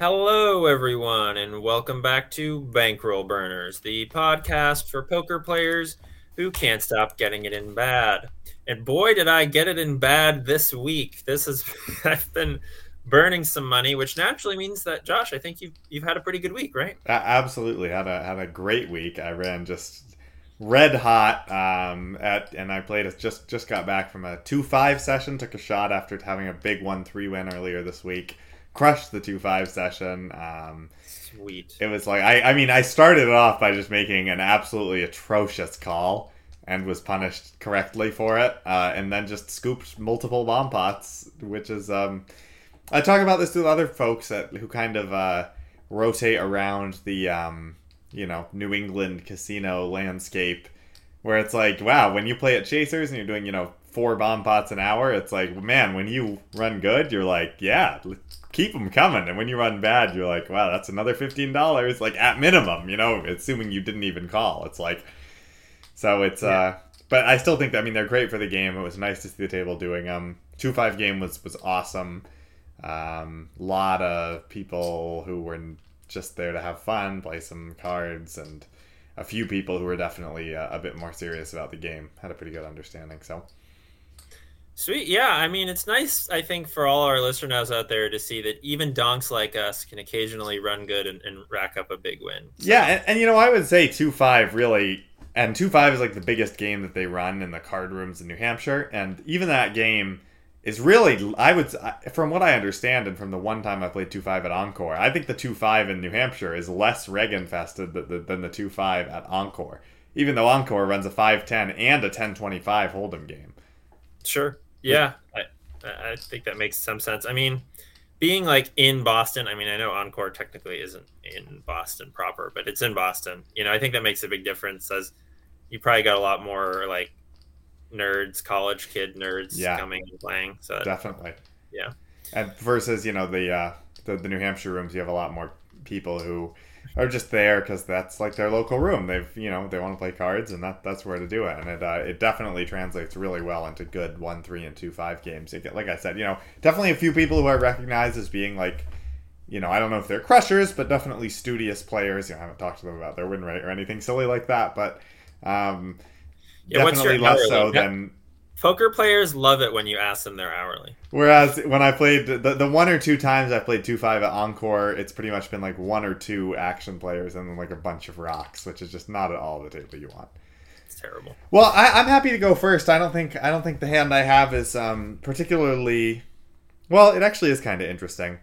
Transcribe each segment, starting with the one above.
Hello, everyone, and welcome back to Bankroll Burners, the podcast for poker players who can't stop getting it in bad. And boy, did I get it in bad this week. This is I've been burning some money, which naturally means that Josh, I think you've you've had a pretty good week, right? Absolutely, had a had a great week. I ran just red hot um, at, and I played. Just just got back from a two five session. Took a shot after having a big one three win earlier this week crushed the two five session. Um, Sweet. It was like I, I mean, I started it off by just making an absolutely atrocious call and was punished correctly for it, uh, and then just scooped multiple bomb pots, which is um, I talk about this to other folks that who kind of uh, rotate around the um, you know New England casino landscape, where it's like, wow, when you play at Chasers and you're doing you know four bomb pots an hour, it's like, man, when you run good, you're like, yeah, keep them coming. And when you run bad, you're like, wow, that's another $15, like at minimum, you know, assuming you didn't even call. It's like, so it's, yeah. uh, but I still think that, I mean, they're great for the game. It was nice to see the table doing them. 2 5 game was, was awesome. Um, lot of people who were just there to have fun, play some cards, and a few people who were definitely uh, a bit more serious about the game had a pretty good understanding. So, Sweet. Yeah. I mean, it's nice, I think, for all our listeners out there to see that even donks like us can occasionally run good and, and rack up a big win. So. Yeah. And, and, you know, I would say 2 5 really, and 2 5 is like the biggest game that they run in the card rooms in New Hampshire. And even that game is really, I would, from what I understand, and from the one time I played 2 5 at Encore, I think the 2 5 in New Hampshire is less reg infested than the 2 5 at Encore, even though Encore runs a 5 10 and a 10 25 Hold'em game. Sure. Yeah, I, I think that makes some sense. I mean, being like in Boston, I mean, I know Encore technically isn't in Boston proper, but it's in Boston. You know, I think that makes a big difference as you probably got a lot more like nerds, college kid nerds yeah. coming and playing. So definitely. Yeah. And versus, you know, the, uh, the, the New Hampshire rooms, you have a lot more people who are just there because that's like their local room. They've you know they want to play cards and that that's where to do it. And it uh, it definitely translates really well into good one, three, and two, five games. It, like I said, you know, definitely a few people who I recognize as being like. You know, I don't know if they're crushers, but definitely studious players. You know, I haven't talked to them about their win rate or anything silly like that, but um, yeah, definitely less so than Poker players love it when you ask them their hourly. Whereas when I played the, the one or two times I played two five at Encore, it's pretty much been like one or two action players and then like a bunch of rocks, which is just not at all the table you want. It's terrible. Well, I, am happy to go first. I don't think I don't think the hand I have is um, particularly. Well, it actually is kind of interesting.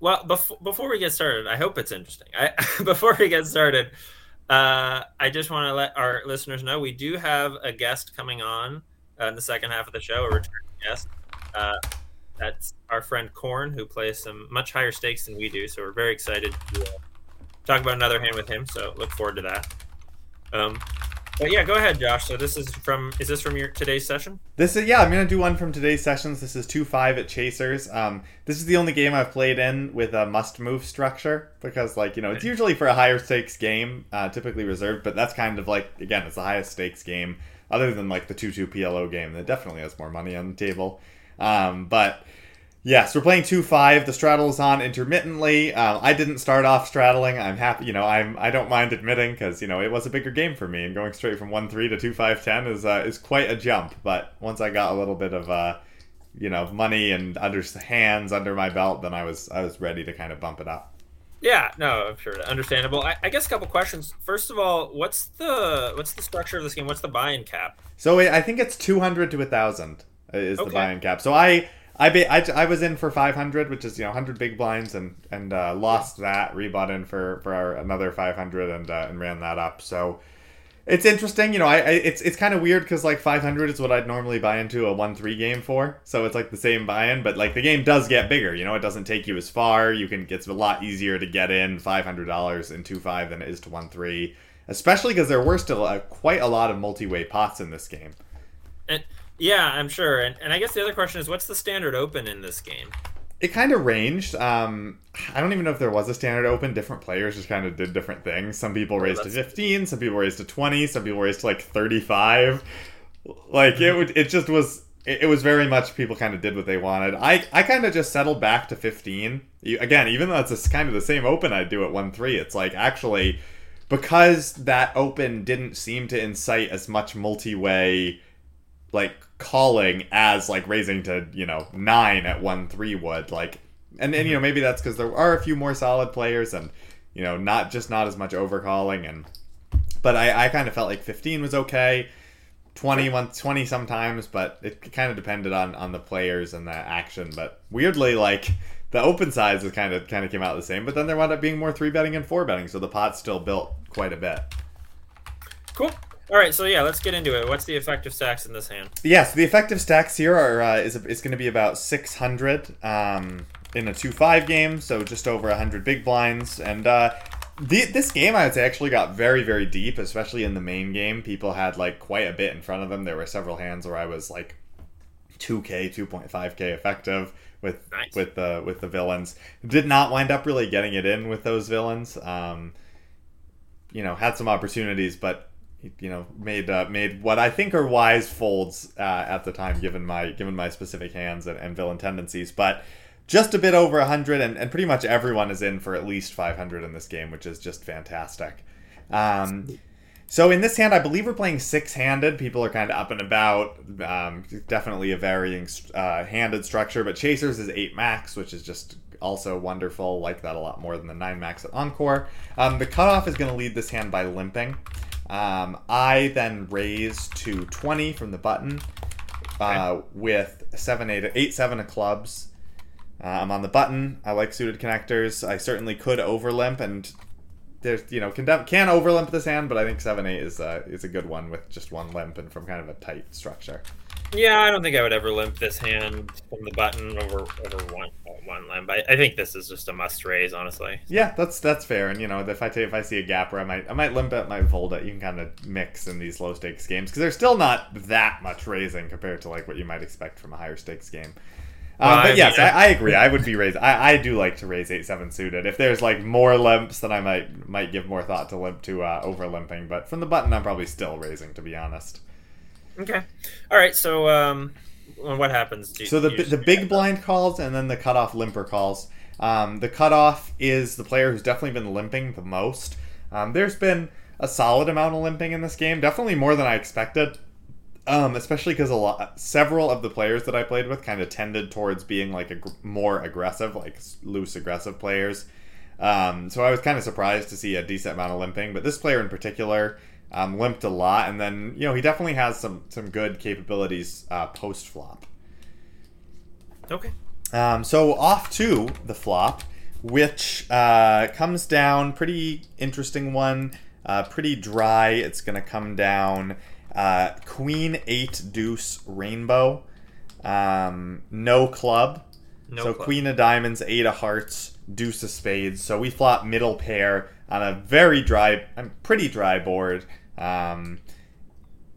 Well, before before we get started, I hope it's interesting. I, before we get started, uh, I just want to let our listeners know we do have a guest coming on uh, in the second half of the show, a returning guest. Uh, that's our friend Corn, who plays some much higher stakes than we do. So we're very excited to uh, talk about another hand with him. So look forward to that. Um, but yeah, go ahead, Josh. So this is from is this from your today's session? This is yeah, I'm gonna do one from today's sessions. This is two five at Chasers. Um, this is the only game I've played in with a must move structure because like you know it's usually for a higher stakes game, uh, typically reserved, but that's kind of like again it's the highest stakes game other than like the 2-2 PLO game that definitely has more money on the table. Um, but yes, we're playing 2-5. The straddle is on intermittently. Um, I didn't start off straddling. I'm happy, you know, I'm I don't mind admitting because you know it was a bigger game for me, and going straight from 1-3 to 2-5-10 is uh, is quite a jump. But once I got a little bit of uh, you know money and under hands under my belt, then I was I was ready to kind of bump it up. Yeah, no, I'm sure. Understandable. I, I, guess a couple questions. First of all, what's the what's the structure of this game? What's the buy-in cap? So I think it's 200 to a 1000 is okay. the buy-in cap. So I I, be, I I was in for 500, which is you know 100 big blinds, and and uh, lost that. Rebought in for for our, another 500 and uh, and ran that up. So it's interesting, you know. I, I it's it's kind of weird because like 500 is what I'd normally buy into a one three game for, so it's like the same buy-in, but like the game does get bigger. You know, it doesn't take you as far. You can it's a lot easier to get in 500 dollars in two five than it is to one three, especially because there were still a, quite a lot of multi-way pots in this game. And yeah, I'm sure. And and I guess the other question is, what's the standard open in this game? It kind of ranged. Um, I don't even know if there was a standard open. Different players just kind of did different things. Some people oh, raised to 15, some people raised to 20, some people raised to like 35. Like it would, it just was it, it was very much people kind of did what they wanted. I I kind of just settled back to 15. Again, even though it's kind of the same open I do at 1 3, it's like actually because that open didn't seem to incite as much multi-way like calling as like raising to you know nine at one three would like and and you know mm-hmm. maybe that's because there are a few more solid players and you know not just not as much overcalling and but I, I kind of felt like 15 was okay. 20 20 sometimes but it kind of depended on on the players and the action. But weirdly like the open size is kind of kind of came out the same but then there wound up being more three betting and four betting so the pot still built quite a bit. Cool all right, so yeah, let's get into it. What's the effective stacks in this hand? Yes, yeah, so the effective stacks here are uh, is is going to be about 600 um, in a two five game, so just over 100 big blinds. And uh, the, this game, I would say, actually got very very deep, especially in the main game. People had like quite a bit in front of them. There were several hands where I was like 2k, 2.5k effective with nice. with the with the villains. Did not wind up really getting it in with those villains. Um, you know, had some opportunities, but you know made uh, made what I think are wise folds uh, at the time, given my given my specific hands and, and villain tendencies. But just a bit over 100, and, and pretty much everyone is in for at least 500 in this game, which is just fantastic. Um, so in this hand, I believe we're playing six-handed. People are kind of up and about. Um, definitely a varying uh, handed structure, but Chasers is eight max, which is just also wonderful. Like that a lot more than the nine max at Encore. Um, the cutoff is going to lead this hand by limping. Um, I then raise to 20 from the button uh, okay. with 7, 8, 8, 7 of clubs. Uh, I'm on the button. I like suited connectors. I certainly could overlimp and there's you know can can overlimp this hand, but I think seven eight is uh, is a good one with just one limp and from kind of a tight structure. Yeah, I don't think I would ever limp this hand from the button over over one one limp. I, I think this is just a must raise, honestly. Yeah, that's that's fair. And you know, if I if I see a gap where I might I might limp it, my fold it. You can kind of mix in these low stakes games because there's still not that much raising compared to like what you might expect from a higher stakes game. Um, well, but I yes, mean, I, I, agree. I would be raised. I, I do like to raise eight seven suited. If there's like more limps, then I might might give more thought to limp to uh, over limping. But from the button, I'm probably still raising, to be honest. Okay. All right. So, um, what happens? You, so the the big blind calls and then the cutoff limper calls. Um, the cutoff is the player who's definitely been limping the most. Um, there's been a solid amount of limping in this game, definitely more than I expected. Um, especially because a lot, several of the players that I played with kind of tended towards being like a more aggressive, like loose aggressive players. Um, so I was kind of surprised to see a decent amount of limping, but this player in particular um, limped a lot, and then you know he definitely has some some good capabilities uh, post flop. Okay. Um, so off to the flop, which uh, comes down pretty interesting one, uh, pretty dry. It's gonna come down uh, Queen eight deuce rainbow, um, no club. No so club. Queen of diamonds, eight of hearts, deuce of spades. So we flop middle pair on a very dry, pretty dry board um,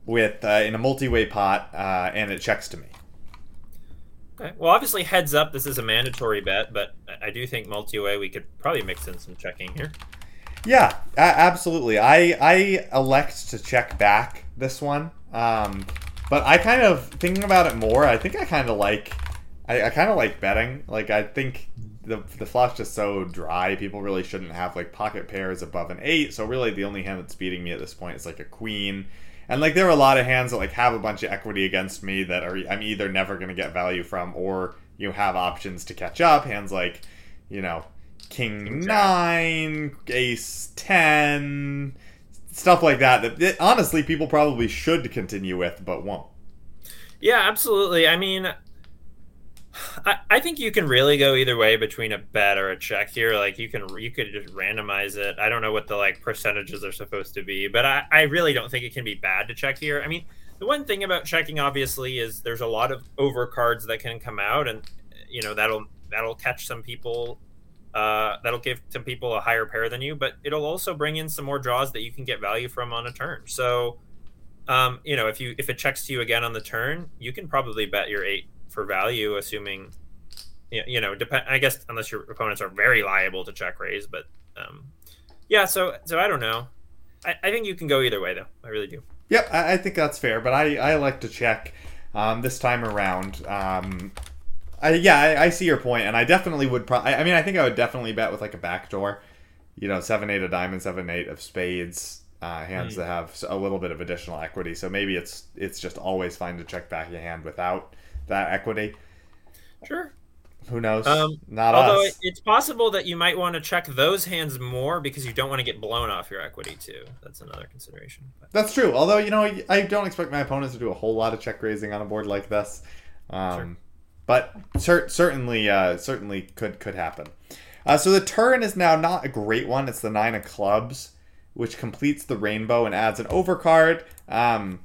with uh, in a multi-way pot, uh, and it checks to me. Okay. Well, obviously, heads up. This is a mandatory bet, but I do think multi-way we could probably mix in some checking here. Yeah, absolutely. I I elect to check back this one, um, but I kind of thinking about it more. I think I kind of like I, I kind of like betting. Like I think the the flop's just so dry. People really shouldn't have like pocket pairs above an eight. So really, the only hand that's beating me at this point is like a queen. And like there are a lot of hands that like have a bunch of equity against me that are I'm either never going to get value from or you know, have options to catch up. Hands like you know king, king nine, ace ten, stuff like that. That it, honestly people probably should continue with but won't. Yeah, absolutely. I mean, I, I think you can really go either way between a bet or a check here. Like you can you could just randomize it. I don't know what the like percentages are supposed to be, but I, I really don't think it can be bad to check here. I mean, the one thing about checking obviously is there's a lot of overcards that can come out and you know that'll that'll catch some people uh, that'll give some people a higher pair than you, but it'll also bring in some more draws that you can get value from on a turn. So, um, you know, if you if it checks to you again on the turn, you can probably bet your eight for value, assuming you know, depend. I guess unless your opponents are very liable to check raise, but um, yeah. So so I don't know. I, I think you can go either way though. I really do. Yep, I, I think that's fair. But I I like to check. um, this time around. Um, I, yeah, I, I, see your point, and I definitely would. Pro- I, I, mean, I think I would definitely bet with like a backdoor. You know, seven eight of diamonds, seven eight of spades, uh, hands mm. that have a little bit of additional equity. So maybe it's it's just always fine to check back your hand without that equity. Sure. Who knows? Um, Not although us. it's possible that you might want to check those hands more because you don't want to get blown off your equity too. That's another consideration. But. That's true. Although you know, I don't expect my opponents to do a whole lot of check raising on a board like this. Um, sure. But cer- certainly, uh, certainly could could happen. Uh, so the turn is now not a great one. It's the nine of clubs, which completes the rainbow and adds an overcard. Um,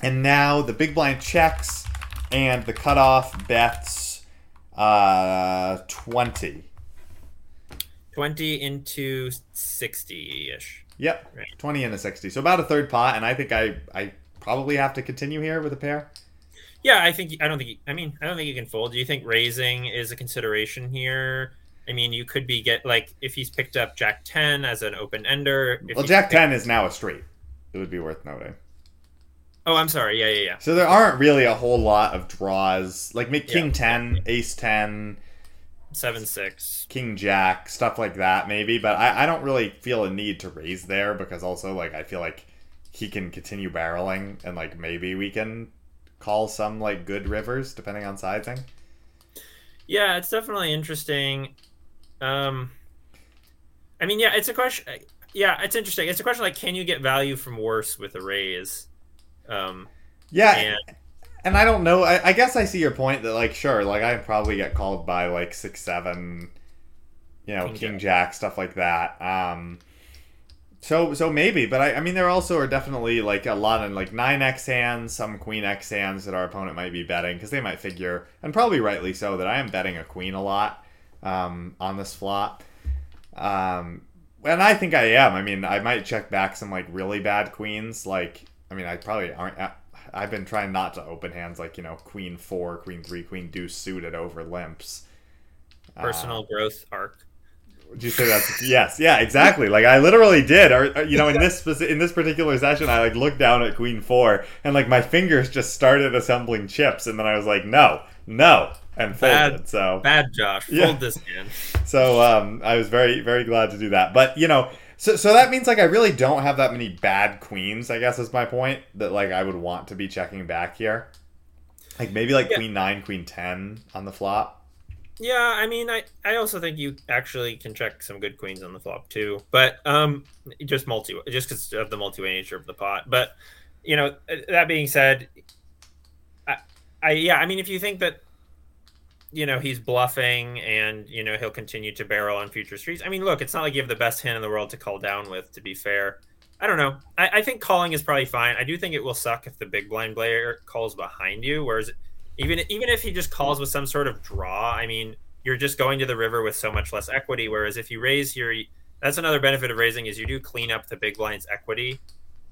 and now the big blind checks, and the cutoff bets uh, 20. 20 into 60 ish. Yep. Right. 20 into 60. So about a third pot, and I think I, I probably have to continue here with a pair. Yeah, I think I don't think I mean I don't think you can fold. Do you think raising is a consideration here? I mean, you could be get like if he's picked up Jack ten as an open ender. well, Jack ten is now a straight. It would be worth noting. Oh, I'm sorry. Yeah, yeah, yeah. So there aren't really a whole lot of draws. Like make King yeah. 10, Ace 10, 7 6, King Jack, stuff like that, maybe. But I, I don't really feel a need to raise there because also, like, I feel like he can continue barreling and, like, maybe we can call some, like, good rivers depending on sizing. Yeah, it's definitely interesting. Um, I mean, yeah, it's a question. Yeah, it's interesting. It's a question like, can you get value from worse with a raise? Um, yeah, and, and I don't know. I, I, guess I see your point that like sure, like I probably get called by like six seven, you know, King, King Jack. Jack. stuff like that. Um, so so maybe, but I, I mean there also are definitely like a lot of like nine X hands, some Queen X hands that our opponent might be betting because they might figure, and probably rightly so, that I am betting a Queen a lot um, on this flop. Um, and I think I am. I mean, I might check back some like really bad queens, like I mean, I probably aren't. I've been trying not to open hands like you know Queen four, Queen three, Queen deuce suited over limps. Personal uh, growth arc. Would you say that's yes, yeah, exactly. Like I literally did, or, or you know, in this in this particular session, I like looked down at Queen four, and like my fingers just started assembling chips, and then I was like, no, no, and folded. Bad, so bad, Josh. Fold yeah. this man. So um, I was very very glad to do that, but you know, so, so that means like I really don't have that many bad queens. I guess is my point. That like I would want to be checking back here, like maybe like yeah. queen nine, queen ten on the flop. Yeah, I mean, I I also think you actually can check some good queens on the flop too, but um, just multi just because of the multi way nature of the pot. But you know, that being said, I, I yeah, I mean, if you think that you know he's bluffing and you know he'll continue to barrel on future streets i mean look it's not like you have the best hand in the world to call down with to be fair. I don't know. I, I think calling is probably fine. I do think it will suck if the big blind player calls behind you whereas even even if he just calls with some sort of draw i mean you're just going to the river with so much less equity whereas if you raise here that's another benefit of raising is you do clean up the big blind's equity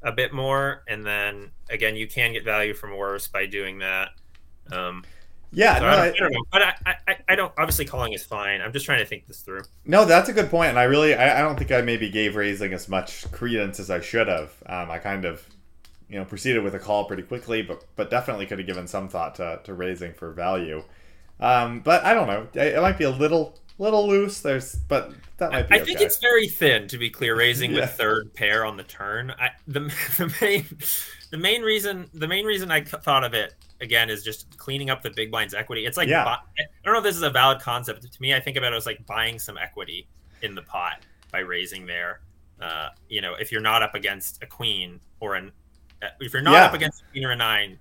a bit more and then again you can get value from worse by doing that. Um, yeah, so no, I, don't, I, don't, know, but I, I, I don't. Obviously, calling is fine. I'm just trying to think this through. No, that's a good point, and I really, I, I don't think I maybe gave raising as much credence as I should have. Um, I kind of, you know, proceeded with a call pretty quickly, but but definitely could have given some thought to, to raising for value. Um, but I don't know. It, it might be a little little loose. There's, but that might be. I okay. think it's very thin, to be clear. Raising yeah. with third pair on the turn. I, the the main the main reason the main reason I thought of it again is just cleaning up the big blinds equity. It's like yeah. I don't know if this is a valid concept. To me, I think about it as like buying some equity in the pot by raising there. Uh, you know, if you're not up against a queen or an uh, if you're not yeah. up against a queen or a nine,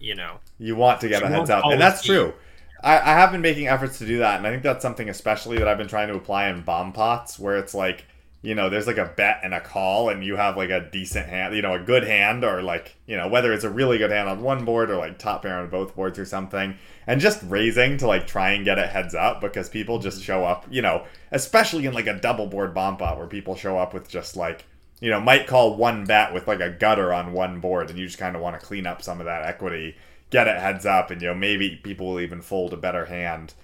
you know, you want to get a heads up, and that's true. I, I have been making efforts to do that, and I think that's something especially that I've been trying to apply in bomb pots, where it's like you know, there's like a bet and a call, and you have like a decent hand, you know, a good hand, or like, you know, whether it's a really good hand on one board or like top pair on both boards or something, and just raising to like try and get it heads up because people just show up, you know, especially in like a double board bomb pot where people show up with just like, you know, might call one bet with like a gutter on one board, and you just kind of want to clean up some of that equity, get it heads up, and you know, maybe people will even fold a better hand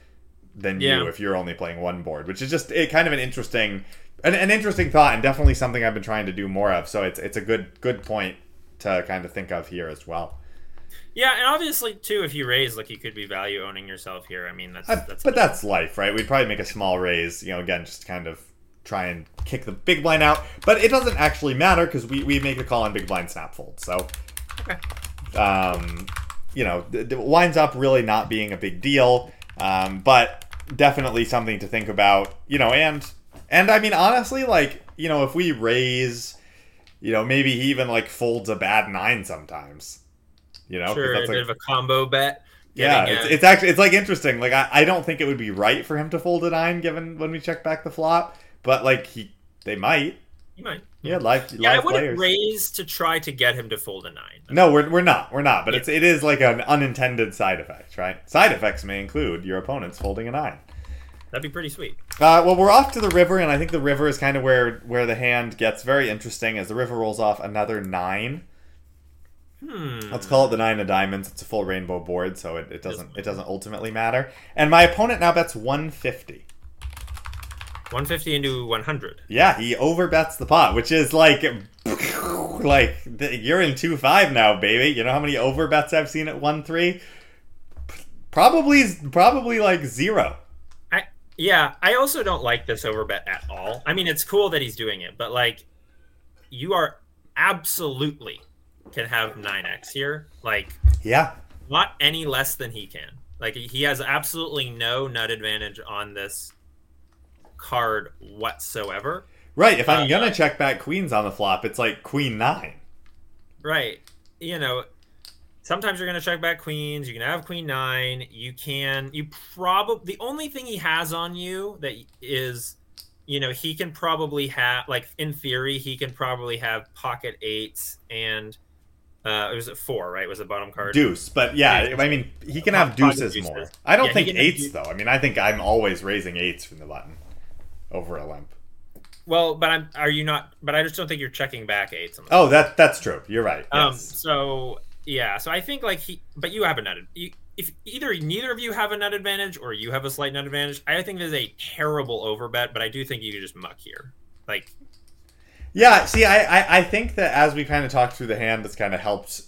than yeah. you if you're only playing one board, which is just it, kind of an interesting an, an interesting thought and definitely something I've been trying to do more of. So it's it's a good good point to kind of think of here as well. Yeah, and obviously too, if you raise, like you could be value owning yourself here. I mean, that's, I- that's but that's life, right? We'd probably make a small raise, you know, again, just kind of try and kick the big blind out. But it doesn't actually matter because we, we make a call on big blind snap fold. So, Okay. um, you know, it winds up really not being a big deal. Um, but definitely something to think about, you know, and and I mean honestly, like, you know, if we raise, you know, maybe he even like folds a bad nine sometimes. You know, sure, a that's, bit like- of a combo bet. yeah, it's, it's actually it's like interesting. Like I, I don't think it would be right for him to fold a nine given when we check back the flop, but like he they might. you might. Yeah, live Yeah, I wouldn't players. raise to try to get him to fold a nine. no, we're, we're not. We're not. But it's it is like an unintended side effect, right? Side effects may include your opponent's folding a nine. That'd be pretty sweet. Uh, well, we're off to the river, and I think the river is kind of where where the hand gets very interesting as the river rolls off another nine. Hmm. Let's call it the nine of diamonds. It's a full rainbow board, so it, it doesn't it doesn't ultimately matter. And my opponent now bets one fifty. 150 into 100. Yeah, he overbets the pot, which is like, like you're in two five now, baby. You know how many overbets I've seen at one three? Probably, probably like zero. Yeah, I also don't like this overbet at all. I mean, it's cool that he's doing it, but like, you are absolutely can have 9x here. Like, Yeah, not any less than he can. Like, he has absolutely no nut advantage on this card whatsoever. right. If I'm Uh, gonna check back queens on the flop, it's like queen nine. Right. You know, sometimes you're going to check back queens. You can have queen nine. You can, you probably, the only thing he has on you that is, you know, he can probably have, like, in theory, he can probably have pocket eights and, uh, it was at four, right? Was the bottom card? Deuce, but yeah, Yeah. I mean he can have deuces deuces. more. I don't Yeah, think eights though. I mean, I think I'm always raising eights from the button over a limp. Well, but I'm, are you not, but I just don't think you're checking back eights. On the Oh, that that's true. You're right. Um. So yeah. So I think like he, but you have a nut. You, if either neither of you have a nut advantage or you have a slight nut advantage, I think this is a terrible overbet. But I do think you could just muck here. Like Yeah, see, I, I, I think that as we kind of talked through the hand, it's kind of helped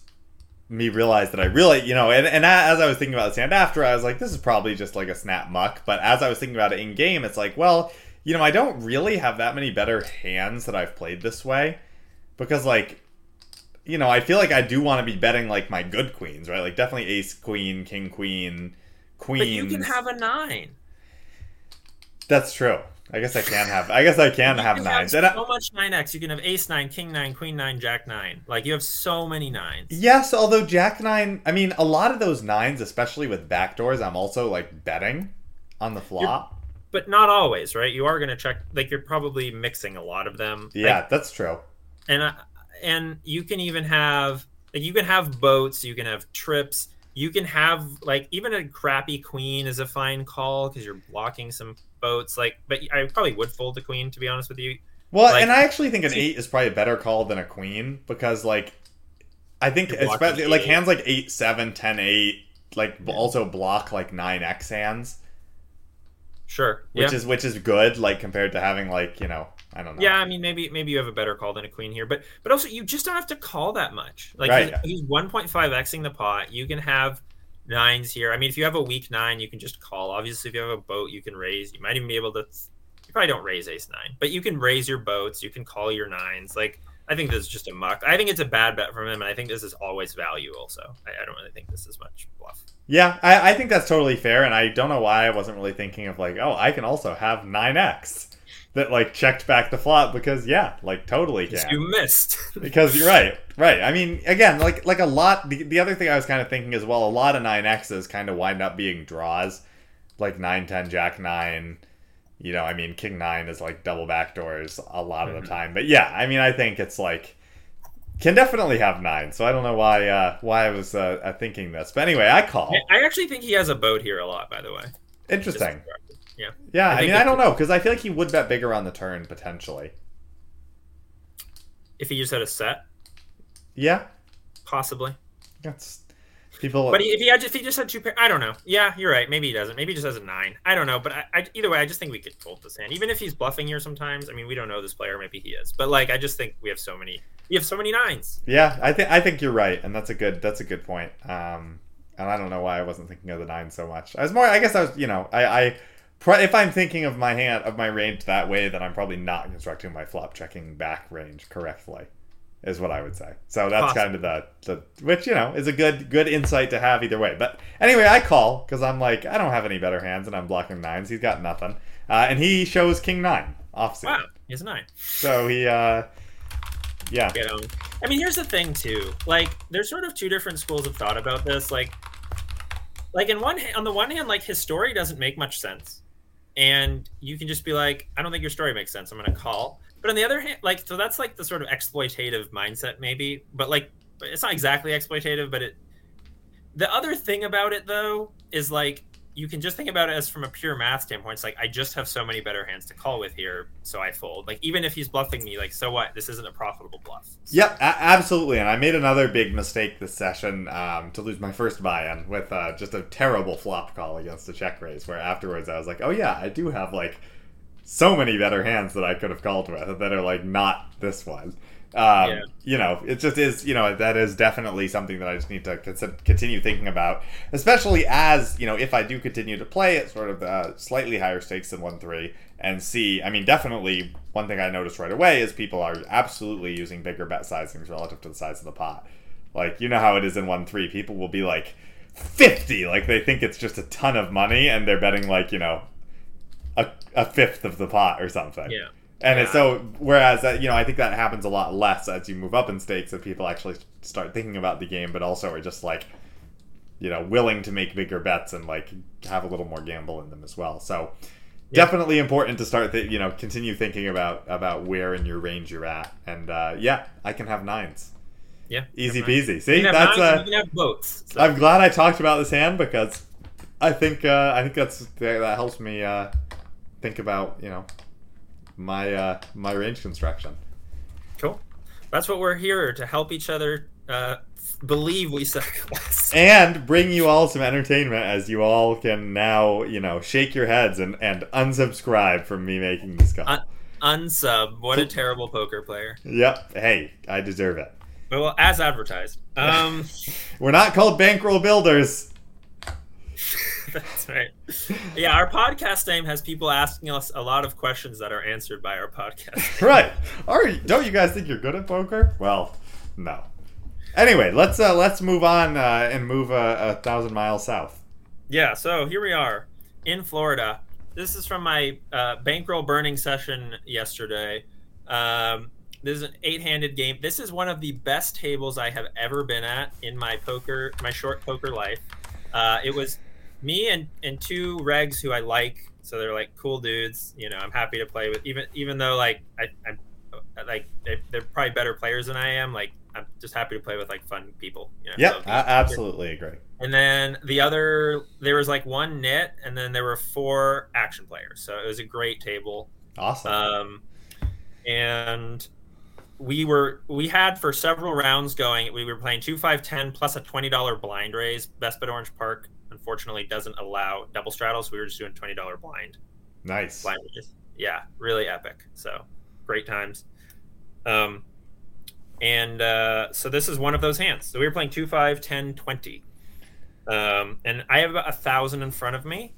me realize that I really, you know, and, and as I was thinking about this hand after, I was like, this is probably just like a snap muck. But as I was thinking about it in game, it's like, well, you know, I don't really have that many better hands that I've played this way because, like, you know, I feel like I do want to be betting like my good queens, right? Like definitely ace, queen, king, queen, queen. But you can have a nine. That's true. I guess I can have. I guess I can have can nines. Have And I, so much nine X. You can have ace nine, king nine, queen nine, jack nine. Like you have so many nines. Yes, although Jack Nine, I mean, a lot of those nines, especially with backdoors, I'm also like betting on the flop. But not always, right? You are going to check. Like you're probably mixing a lot of them. Like, Yeah, that's true. and I- and you can even have like you can have boats you can have trips you can have like even a crappy queen is a fine call because you're blocking some boats like but i probably would fold the queen to be honest with you. Well, Like- and I actually think an See- eight is probably a better call than a queen because, like, I think You're especially like hands like eight, seven, ten, eight, like also block like nine X hands, sure which yeah. is which is good, like compared to having like you know I don't know. yeah i mean maybe maybe you have a better call than a queen here but but also you just don't have to call that much. Like Right. he's, he's 1.5xing the pot. You can have nines here. I mean if you have a weak nine you can just call. Obviously if you have a boat you can raise. You might even be able to you probably don't raise ace nine but you can raise your boats. You can call your nines. Like i think this is just a muck. I think it's a bad bet from him and i think this is always value also. I, I don't really think this is much bluff. Yeah, I, I think that's totally fair, and I don't know why I wasn't really thinking of like, oh, I can also have nine X that like checked back the flop because yeah, like totally can. you missed because you're right, right. I mean, again, like like a lot. The, the other thing I was kind of thinking as well, a lot of nine X's kind of wind up being draws, like nine ten Jack nine. You know, I mean, King nine is like double backdoors a lot of Mhm. the time. But yeah, I mean, I think it's like can definitely have nine. So I don't know why uh, why I was uh, uh, thinking this. But anyway, I call. i actually think he has a boat here a lot by the way Interesting. Yeah Yeah, I I, mean, I don't know because I feel like he would bet bigger on the turn potentially. if he just had a set Yeah, possibly that's people. But he, if he had, if he just had two pair, I don't know. Yeah, you're right. Maybe he doesn't. Maybe he just has a nine. I don't know. But I, I, either way, I just think we could fold this hand, even if he's bluffing here sometimes. I mean, we don't know this player. Maybe he is. But like, I just think we have so many You have so many nines. Yeah, I think I think you're right, and that's a good that's a good point. Um, and I don't know why I wasn't thinking of the nine so much. I was more. I guess I was. You know, I. I if I'm thinking of my hand of my range that way, then I'm probably not constructing my flop checking back range correctly, is what I would say. So that's Possible. kind of the, the which you know is a good good insight to have either way. But anyway, I call because I'm like I don't have any better hands, and I'm blocking nines. He's got nothing, uh, and he shows king nine offsuit. Wow, he's a nine. So he, uh, yeah, You know, I mean, here's the thing too. Like, there's sort of two different schools of thought about this. Like, like in one on the one hand, like his story doesn't make much sense, and you can just be like, I don't think your story makes sense. I'm gonna call. But on the other hand, like, so that's like the sort of exploitative mindset, maybe. But like, it's not exactly exploitative. But it. The other thing about it though is like you can just think about it as from a pure math standpoint. It's like I just have so many better hands to call with here, so I fold. Like even if he's bluffing me, like so what? This isn't a profitable bluff. Yep, a- absolutely. And I made another big mistake this session um, to lose my first buy-in with uh, just a terrible flop call against a check raise. Where afterwards I was like, oh yeah, I do have like so many better hands that I could have called with that are like not this one. Um, Yeah. You know, it just is. You know, that is definitely something that I just need to continue thinking about, especially as you know, if I do continue to play at sort of uh, slightly higher stakes than one three, and see. I mean, definitely one thing I noticed right away is people are absolutely using bigger bet sizings relative to the size of the pot. Like you know how it is in one three, people will be like fifty, like they think it's just a ton of money, and they're betting like you know a, a fifth of the pot or something. Yeah. And Yeah. so whereas that you know I think that happens a lot less as you move up in stakes that people actually start thinking about the game, but also are just like you know willing to make bigger bets and like have a little more gamble in them as well. So Yeah. definitely important to start th- you know continue thinking about about where in your range you're at. And uh, yeah, I can have nines, Yeah. easy peasy. See, that's nines, uh, you can have boats. So. I'm glad I talked about this hand because I think uh, I think that's that, that helps me uh, think about you know my uh, my range construction. cool. That's what we're here to help each other uh, believe we suck less. and bring you all some entertainment as you all can now you know shake your heads and and unsubscribe from me making this call. Uh, Unsub. What a terrible poker player. yep. Hey, I deserve it. Well, as advertised. Um, We're not called bankroll builders. that's right. Yeah, our podcast name has people asking us a lot of questions that are answered by our podcast. right. Are you, don't you guys think you're good at poker? Well, no. Anyway, let's uh, let's move on uh, and move a, a thousand miles south. Yeah, so here we are in Florida. This is from my uh, bankroll burning session yesterday. Um, this is an eight-handed game. This is one of the best tables I have ever been at in my poker, my short poker life. Uh, it was me and, and two regs who I like, so they're like cool dudes. You know, I'm happy to play with, even even though like I, I'm like they, they're probably better players than I am. Like I'm just happy to play with like fun people. You know, Yep, so- I absolutely agree. and then the other, there was like one nit, and then there were four action players. So it was a great table. Awesome. Um, and we were we had for several rounds going. We were playing two five ten plus a twenty dollar blind raise. Best Bet Orange Park unfortunately doesn't allow double straddles. We were just doing twenty dollar blind nice. blind. Yeah, really epic. So great times. Um, and uh, so this is one of those hands. So we were playing 2, 5, 10, 20. Um, and I have about a thousand in front of me.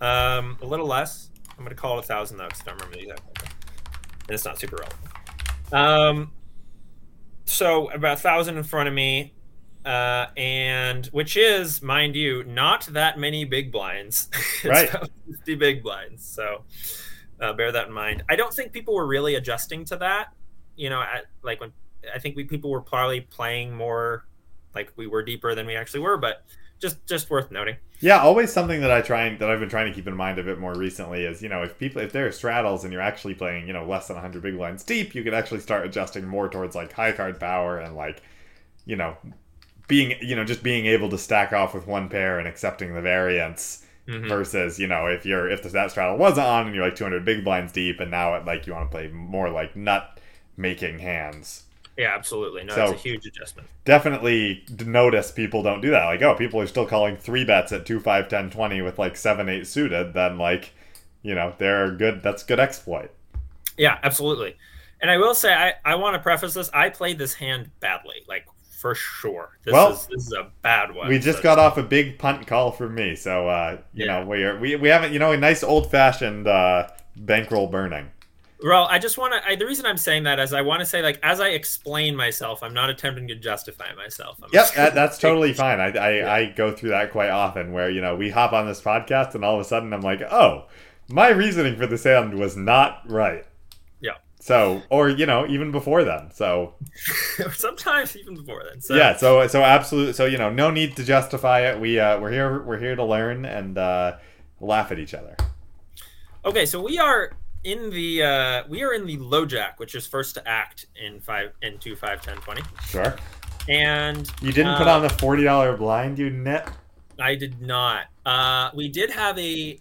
Um, a little less. I'm going to call it a thousand though, because I don't remember the exact number. And it's not super relevant. Um, so about a thousand in front of me. Uh, and which is, mind you, not that many big blinds. Right. about 50 big blinds. So uh, bear that in mind. I don't think people were really adjusting to that. You know, at, like when I think we people were probably playing more, like we were deeper than we actually were, but just just worth noting. Yeah, always something that I try and, that I've been trying to keep in mind a bit more recently is you know if people if there are straddles and you're actually playing you know less than 100 big blinds deep, you could actually start adjusting more towards like high card power and like you know being you know just being able to stack off with one pair and accepting the variance Mhm. versus you know if you're if the, that straddle wasn't on and you're like 200 big blinds deep and now it like you want to play more like nut making hands Yeah, absolutely. No, So- it's a huge adjustment. definitely notice people don't do that. Like, oh, people are still calling three bets at 2, 5, 10, 20 with like 7, 8 suited. Then, like, you know, they're good. That's good exploit. Yeah, absolutely. And I will say, I, I want to preface this. I played this hand badly, like for sure. This Well, is this is a bad one. We just So- got off a big punt call from me, so uh, you Yeah. know we're we, we haven't you know a nice old fashioned uh, bankroll burning. Well, I just want to. The reason I'm saying that is I want to say, like, as I explain myself, I'm not attempting to justify myself. I'm Yep, that, that's totally fine. I, I, Yeah. I go through that quite often where, you know, we hop on this podcast and all of a sudden I'm like, oh, my reasoning for this hand was not right. So, or, you know, even before then. So, sometimes even before then. So, yeah, so, so absolutely. So, you know, no need to justify it. We, uh, we're here, we're here to learn and, uh, laugh at each other. Okay, so we are in the uh we are in the low jack, which is first to act in five in two five ten twenty, Sure. and You didn't put uh, on the $40 blind, you nit? I did not. Uh, we did have a.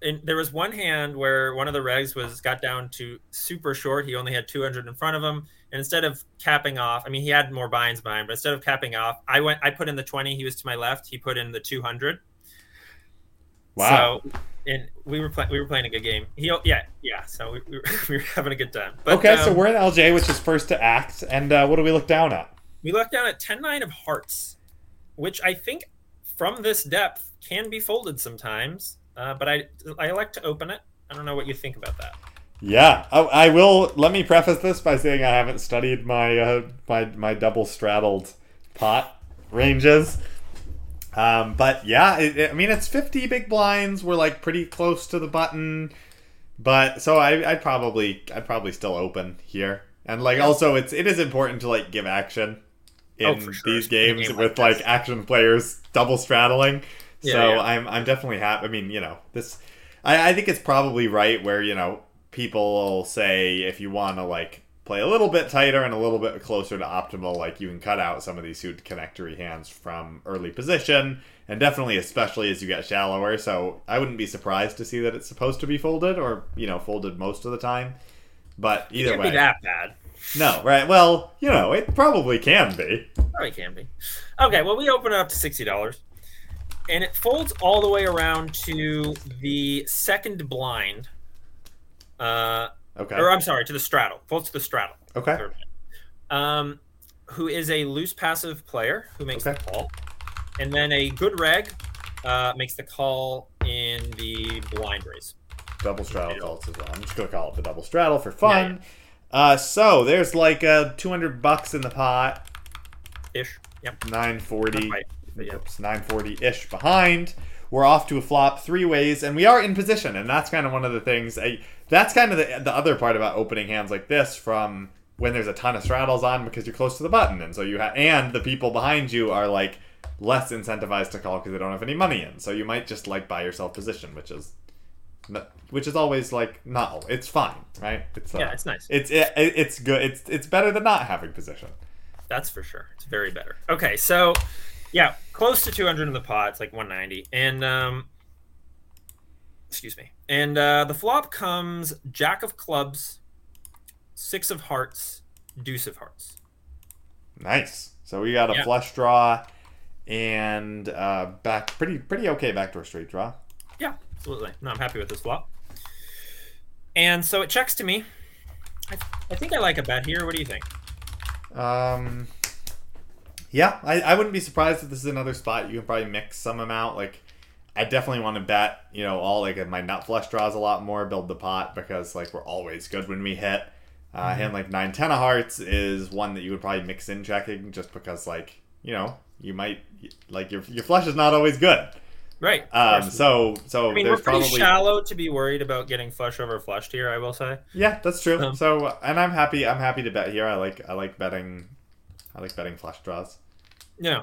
And there was one hand where one of the regs was got down to super short. He only had 200 in front of him, and instead of capping off, I mean, he had more binds behind, but instead of capping off, I went. I put in the 20. He was to my left. He put in the 200. Wow. So, and we were playing. We were playing a good game. He, yeah, yeah. So we, we, were, we were having a good time. But, okay, so um, we're in LJ, which is first to act. And uh, what do we look down at? we look down at 10 9 of hearts, which I think from this depth can be folded sometimes. Uh, but I I like to open it. I don't know what you think about that. Yeah, I, I will. Let me preface this by saying I haven't studied my uh, my my double straddled pot ranges. Um, but yeah, it, it- I mean it's fifty big blinds. We're like pretty close to the button, but so I I'd probably I'd probably still open here. And like also it's it is important to like give action in Oh, sure. these a game games like with like action players double straddling. Yeah, so yeah. I'm I'm definitely happy. I mean, you know, this I, I think it's probably right where, you know, people will say if you want to like play a little bit tighter and a little bit closer to optimal, like you can cut out some of these suit connectory hands from early position, and definitely especially as you get shallower. So I wouldn't be surprised to see that it's supposed to be folded or, you know, folded most of the time. But It either can't way. be that bad. No, right. Well, you know, it probably can be. Probably can be. Okay, well we open it up to sixty dollars, and it folds all the way around to the second blind. Uh, Okay. or I'm sorry, to the straddle. Folds to the straddle. Okay. Um, who is a loose passive player who makes Okay. the call, and then a good reg uh, makes the call in the blind raise. double straddle calls as well. I'm just gonna call it the double straddle for fun. Uh, so there's like uh, 200 bucks in the pot, Ish. Yep. 940, Not quite, but yeah. Oops, 940 ish behind. We're off to a flop three ways, and we are in position, and that's kind of one of the things. I, that's kind of the, the other part about opening hands like this from when there's a ton of straddles on because you're close to the button, and so you have, and the people behind you are like less incentivized to call because they don't have any money in, so you might just like buy yourself position, which is which is always like not it's fine right it's uh, Yeah, it's nice. it's it, it's good it's it's better than not having position That's for sure. It's very better. Okay, so yeah, close to 200 in the pot. It's like 190, and um, excuse me. And uh, the flop comes Jack of Clubs, Six of Hearts, Deuce of Hearts. nice so we got a Yeah. flush draw and uh back pretty pretty okay backdoor straight draw Yeah, absolutely. No, I'm happy with this flop. And so it checks to me. I, I think I like a bet here. What do you think? um yeah I, I wouldn't be surprised if this is another spot you can probably mix some amount like I definitely want to bet, you know, all like my nut flush draws a lot more, build the pot because like we're always good when we hit. Uh, Mm-hmm. Hand like nine ten of hearts is one that you would probably mix in checking just because like you know you might like your your flush is not always good. Right. Um, so so I mean, we're pretty probably shallow to be worried about getting flush over flushed here. I will say. yeah that's true. Um, so and I'm happy I'm happy to bet here. I like I like betting I like betting flush draws. No,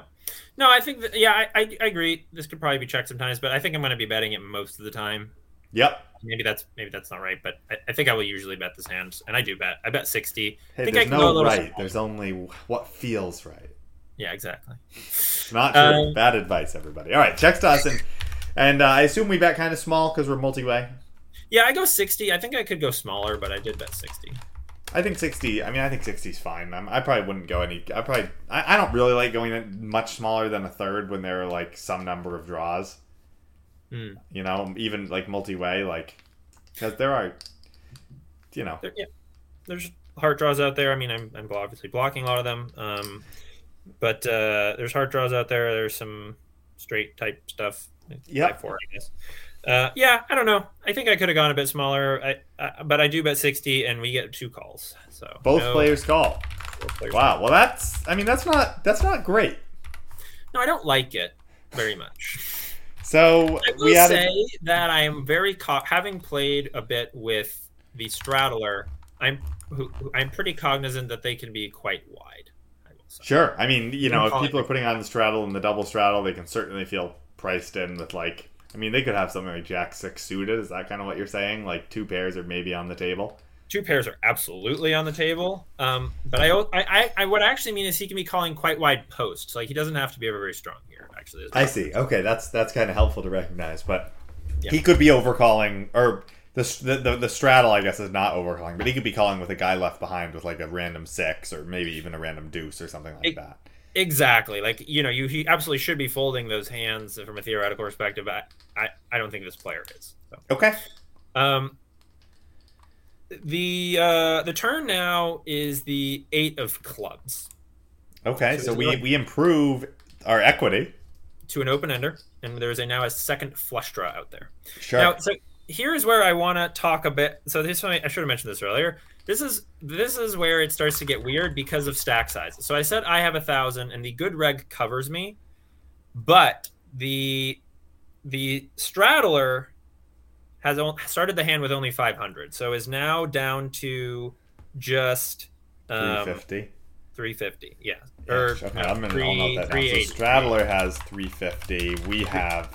no, I think that, yeah, I, I, I agree. This could probably be checked sometimes, but I think I'm going to be betting it most of the time. Yep. Maybe that's maybe that's not right, but I, I think I will usually bet this hand, and I do bet. I bet sixty. Hey, think I there's can go a no right. small. There's only what feels right. Yeah, exactly. Not true. Um, Bad advice, everybody. All right, checks and and uh, I assume we bet kind of small because we're multi-way. Yeah, I go sixty. I think I could go smaller, but I did bet sixty. I think 60. I mean, I think 60 is fine. I'm, I probably wouldn't go any. I probably. I, I don't really like going much smaller than a third when there are like some number of draws. Hmm. You know, even like multi-way, like because there are. You know, There, yeah, there's heart draws out there. I mean, I'm, I'm obviously blocking a lot of them. Um, but uh, there's heart draws out there. There's some straight type stuff. Yeah. Four, I guess. Uh, yeah, I don't know. I think I could have gone a bit smaller, I, I, but I do bet 60, and we get two calls. So Both no- players call. both players. Wow. Well, that's. I mean, that's not. That's not great. No, I don't like it very much. So I will we had. say that I am very co- having played a bit with the straddler. I'm who- I'm pretty cognizant that they can be quite wide. I. Sure. I mean, you know, if people are putting on the straddle and the double straddle, they can certainly feel priced in with like. I mean, they could have something like Jack six suited. Is that kind of what you're saying? Like two pairs are maybe on the table. Two pairs are absolutely on the table. Um, but I, I, I, what I actually mean is he can be calling quite wide posts. Like he doesn't have to be ever very strong here. Actually, I see. Okay, that's that's kind of helpful to recognize. But Yeah. he could be overcalling, or the, the the the straddle, I guess, is not overcalling, but he could be calling with a guy left behind with like a random six, or maybe even a random deuce or something like It- that. Exactly. Like you know, you he absolutely should be folding those hands from a theoretical perspective. I, I, I don't think this player is. So. Okay. Um, the uh, the turn now is the eight of clubs Okay. So So we we improve our equity. to an open ender, and there's a now a second flush draw out there. Sure. Now, so here's where I want to talk a bit. So this one, I should have mentioned this earlier. This is this is where it starts to get weird because of stack sizes. So I said I have a thousand, and the good reg covers me, but the the straddler has started the hand with only 500, so is now down to just um, 350. 350. Yeah, Yeah, or okay, no, I'm gonna three- that down. So Straddler has 350. We have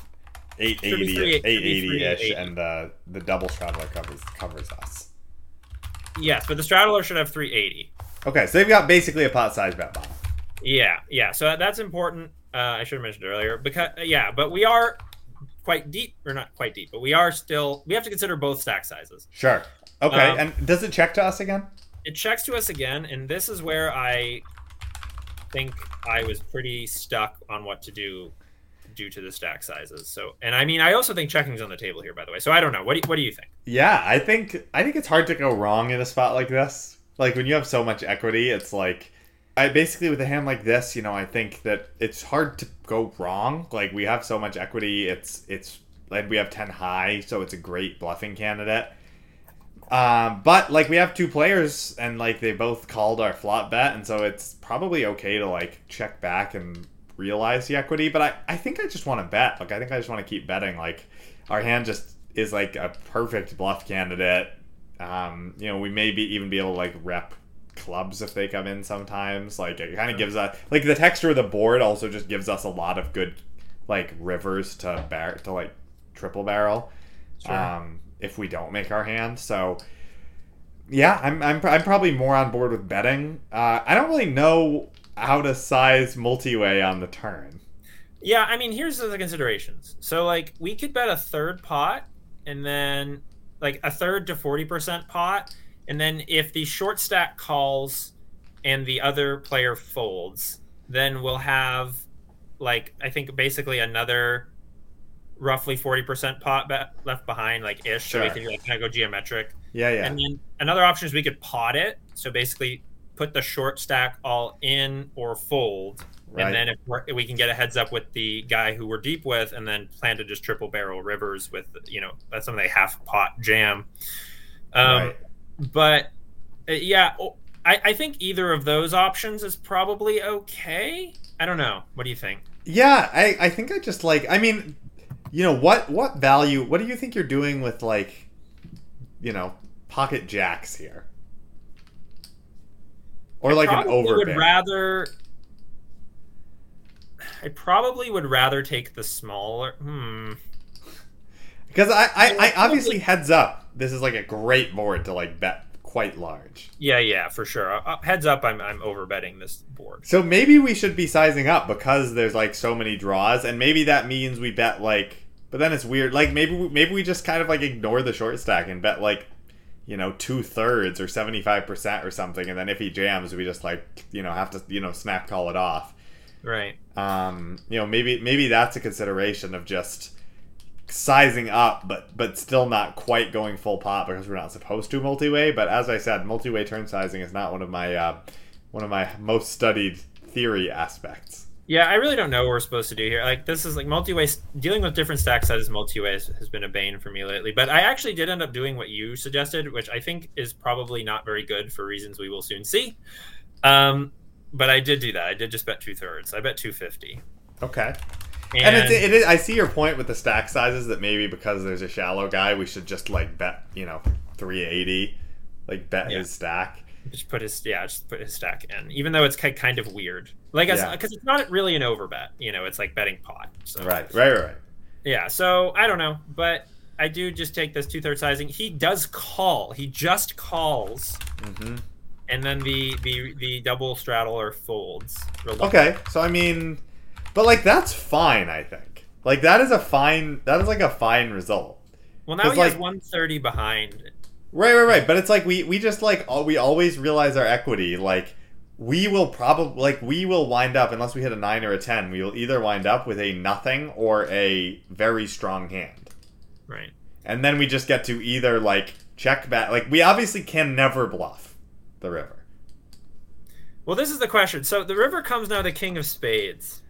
880, 380 880 ish, 380. and the the double straddler covers covers us. Yes, but the straddler should have 380. Okay, so they've got basically a pot size bet bomb. Yeah, yeah. So that's important. Uh, I should have mentioned earlier because yeah, but we are quite deep, or not quite deep, but we are still. We have to consider both stack sizes. Sure. Okay, Um, and does it check to us again? It checks to us again, and this is where I think I was pretty stuck on what to do due to the stack sizes. So, and I mean, I also think checking's on the table here, by the way. So I don't know. What do you, what do you think? Yeah, I think I think it's hard to go wrong in a spot like this. Like when you have so much equity, it's like I basically with a hand like this, you know, I think that it's hard to go wrong. Like we have so much equity, it's it's like we have 10 high, so it's a great bluffing candidate. Um, but like we have two players and like they both called our flop bet and so it's probably okay to like check back and realize the equity, but I, I think I just want to bet. Like I think I just want to keep betting. Like our hand just is like a perfect bluff candidate. Um, you know, we may be even be able to like rep clubs if they come in sometimes. Like it kind of gives us like the texture of the board also just gives us a lot of good like rivers to bar to like triple barrel. Sure. Um, if we don't make our hand, so yeah, I'm I'm, I'm probably more on board with betting. Uh, I don't really know how to size multi-way on the turn. Yeah, I mean, here's the considerations. So, like, we could bet a third pot, and then like a third to forty percent pot, and then if the short stack calls and the other player folds, then we'll have like I think basically another roughly forty percent pot bet left behind, like ish. Sure. So we can like kind of go geometric. Yeah, yeah. And then another option is we could pot it. So basically, put the short stack all in or fold. Right. And then if, we're, we can get a heads up with the guy who we're deep with, and then plan to just triple barrel rivers with, you know, that's something they half pot jam. Um, right. But uh, yeah, I, I think either of those options is probably okay. I don't know. What do you think? Yeah, I, I think I just like I mean, you know, what what value what do you think you're doing with like you know, pocket jacks here? Or like an over. probably would rather. I probably would rather take the smaller. Hmm. Because I, I, I obviously heads up, this is like a great board to like bet quite large. Yeah, yeah, for sure. Uh, heads up, I'm I'm overbetting this board. So maybe we should be sizing up because there's like so many draws, and maybe that means we bet like. But then it's weird. Like maybe we, maybe we just kind of like ignore the short stack and bet like, you know, two thirds or seventy five percent or something, and then if he jams, we just like you know have to you know snap call it off. Right. Um, you know maybe maybe that's a consideration of just sizing up, but but still not quite going full pot because we're not supposed to multi-way. But as I said, multi-way turn sizing is not one of my uh, one of my most studied theory aspects. Yeah, I really don't know what we're supposed to do here. Like this is like multi-way dealing with different stack sizes multi-way has been a bane for me lately. But I actually did end up doing what you suggested, which I think is probably not very good for reasons we will soon see. Um, but I did do that. I did just bet two thirds. I bet two fifty. Okay. And, and it's, it is, I see your point with the stack sizes that maybe because there's a shallow guy, we should just like bet, you know, 380, like bet yeah. his stack. Just put his yeah, just put his stack in, even though it's kind of weird, like because yeah. it's not really an overbet, you know, it's like betting pot. So. Right, right, right. Yeah, so I don't know, but I do just take this two third sizing. He does call. He just calls, mm-hmm. and then the the the double straddle or folds. Okay, so I mean, but like that's fine, I think. Like that is a fine that is like a fine result. Well now he like, has one thirty behind. Right, right, right. But it's like we we just like all, we always realize our equity. Like we will probably like we will wind up unless we hit a nine or a ten. We will either wind up with a nothing or a very strong hand. Right. And then we just get to either like check back. Like we obviously can never bluff the river. Well, this is the question. So the river comes now the king of spades.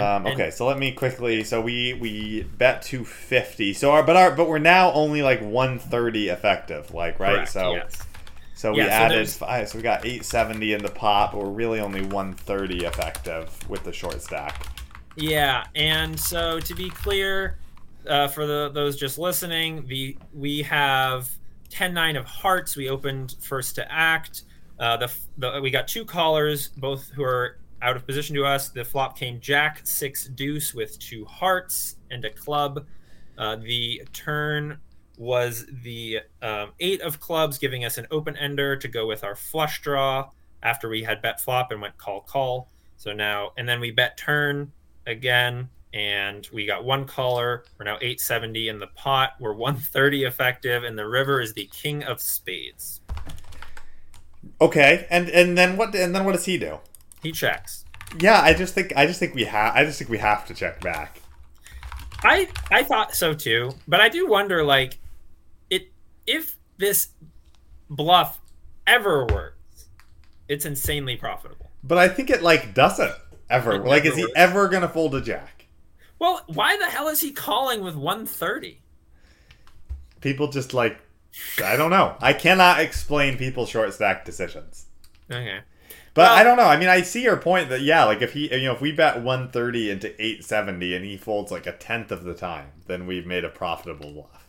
Um, okay, so let me quickly. So we we bet two fifty. So our but our but we're now only like one thirty effective. Like right. Correct, so yes. so we yeah, added so five. So we got eight seventy in the pot, but we're really only one thirty effective with the short stack. Yeah, and so to be clear, uh, for the those just listening, the we have 10-9 of hearts. We opened first to act. Uh, the, the we got two callers, both who are out of position to us. The flop came Jack six deuce with two hearts and a club. Uh, the turn was the um, eight of clubs, giving us an open ender to go with our flush draw after we had bet flop and went call call. So now, and then we bet turn again, and we got one caller. We're now 870 in the pot. We're 130 effective, and the river is the king of spades. Okay, and and then what? And then what does he do? He checks. Yeah, I just think I just think we have I just think we have to check back. I I thought so too, but I do wonder like it if this bluff ever works, it's insanely profitable. But I think it like doesn't ever. It like is he ever going to fold a jack? Well, why the hell is he calling with 130? People just like I don't know. I cannot explain people's short stack decisions. Okay. But well, I don't know. I mean, I see your point that yeah, like if he, you know, if we bet 130 into 870 and he folds like a tenth of the time, then we've made a profitable bluff.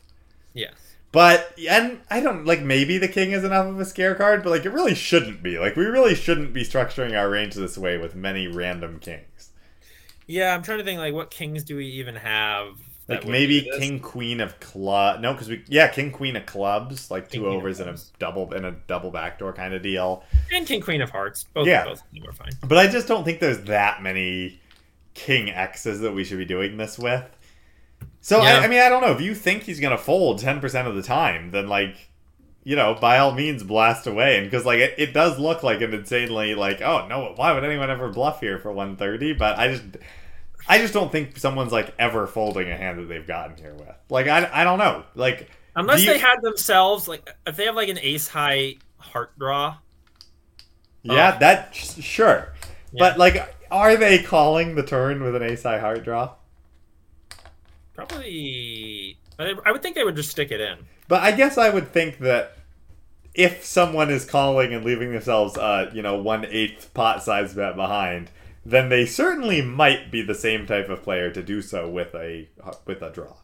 Yes. But and I don't like maybe the king is enough of a scare card, but like it really shouldn't be. Like we really shouldn't be structuring our range this way with many random kings. Yeah, I'm trying to think like what kings do we even have like maybe king queen of club. No, because we yeah king queen of clubs, like two overs and a double in a double backdoor kind of deal. And king queen of hearts. Both yeah, both were fine. But I just don't think there's that many king X's that we should be doing this with. So yeah. I, I mean I don't know if you think he's gonna fold ten percent of the time, then like you know, by all means, blast away. And because like it, it does look like an insanely like, oh no, why would anyone ever bluff here for 130? But I just I just don't think someone's like ever folding a hand that they've gotten here with. Like I, I don't know. Like unless you... they had themselves like if they have like an ace high heart draw. Yeah, oh. that sure. Yeah. But like are they calling the turn with an ace high heart draw? Probably I would think they would just stick it in. But I guess I would think that if someone is calling and leaving themselves uh, you know, one eighth pot size bet behind, then they certainly might be the same type of player to do so with a with a draw.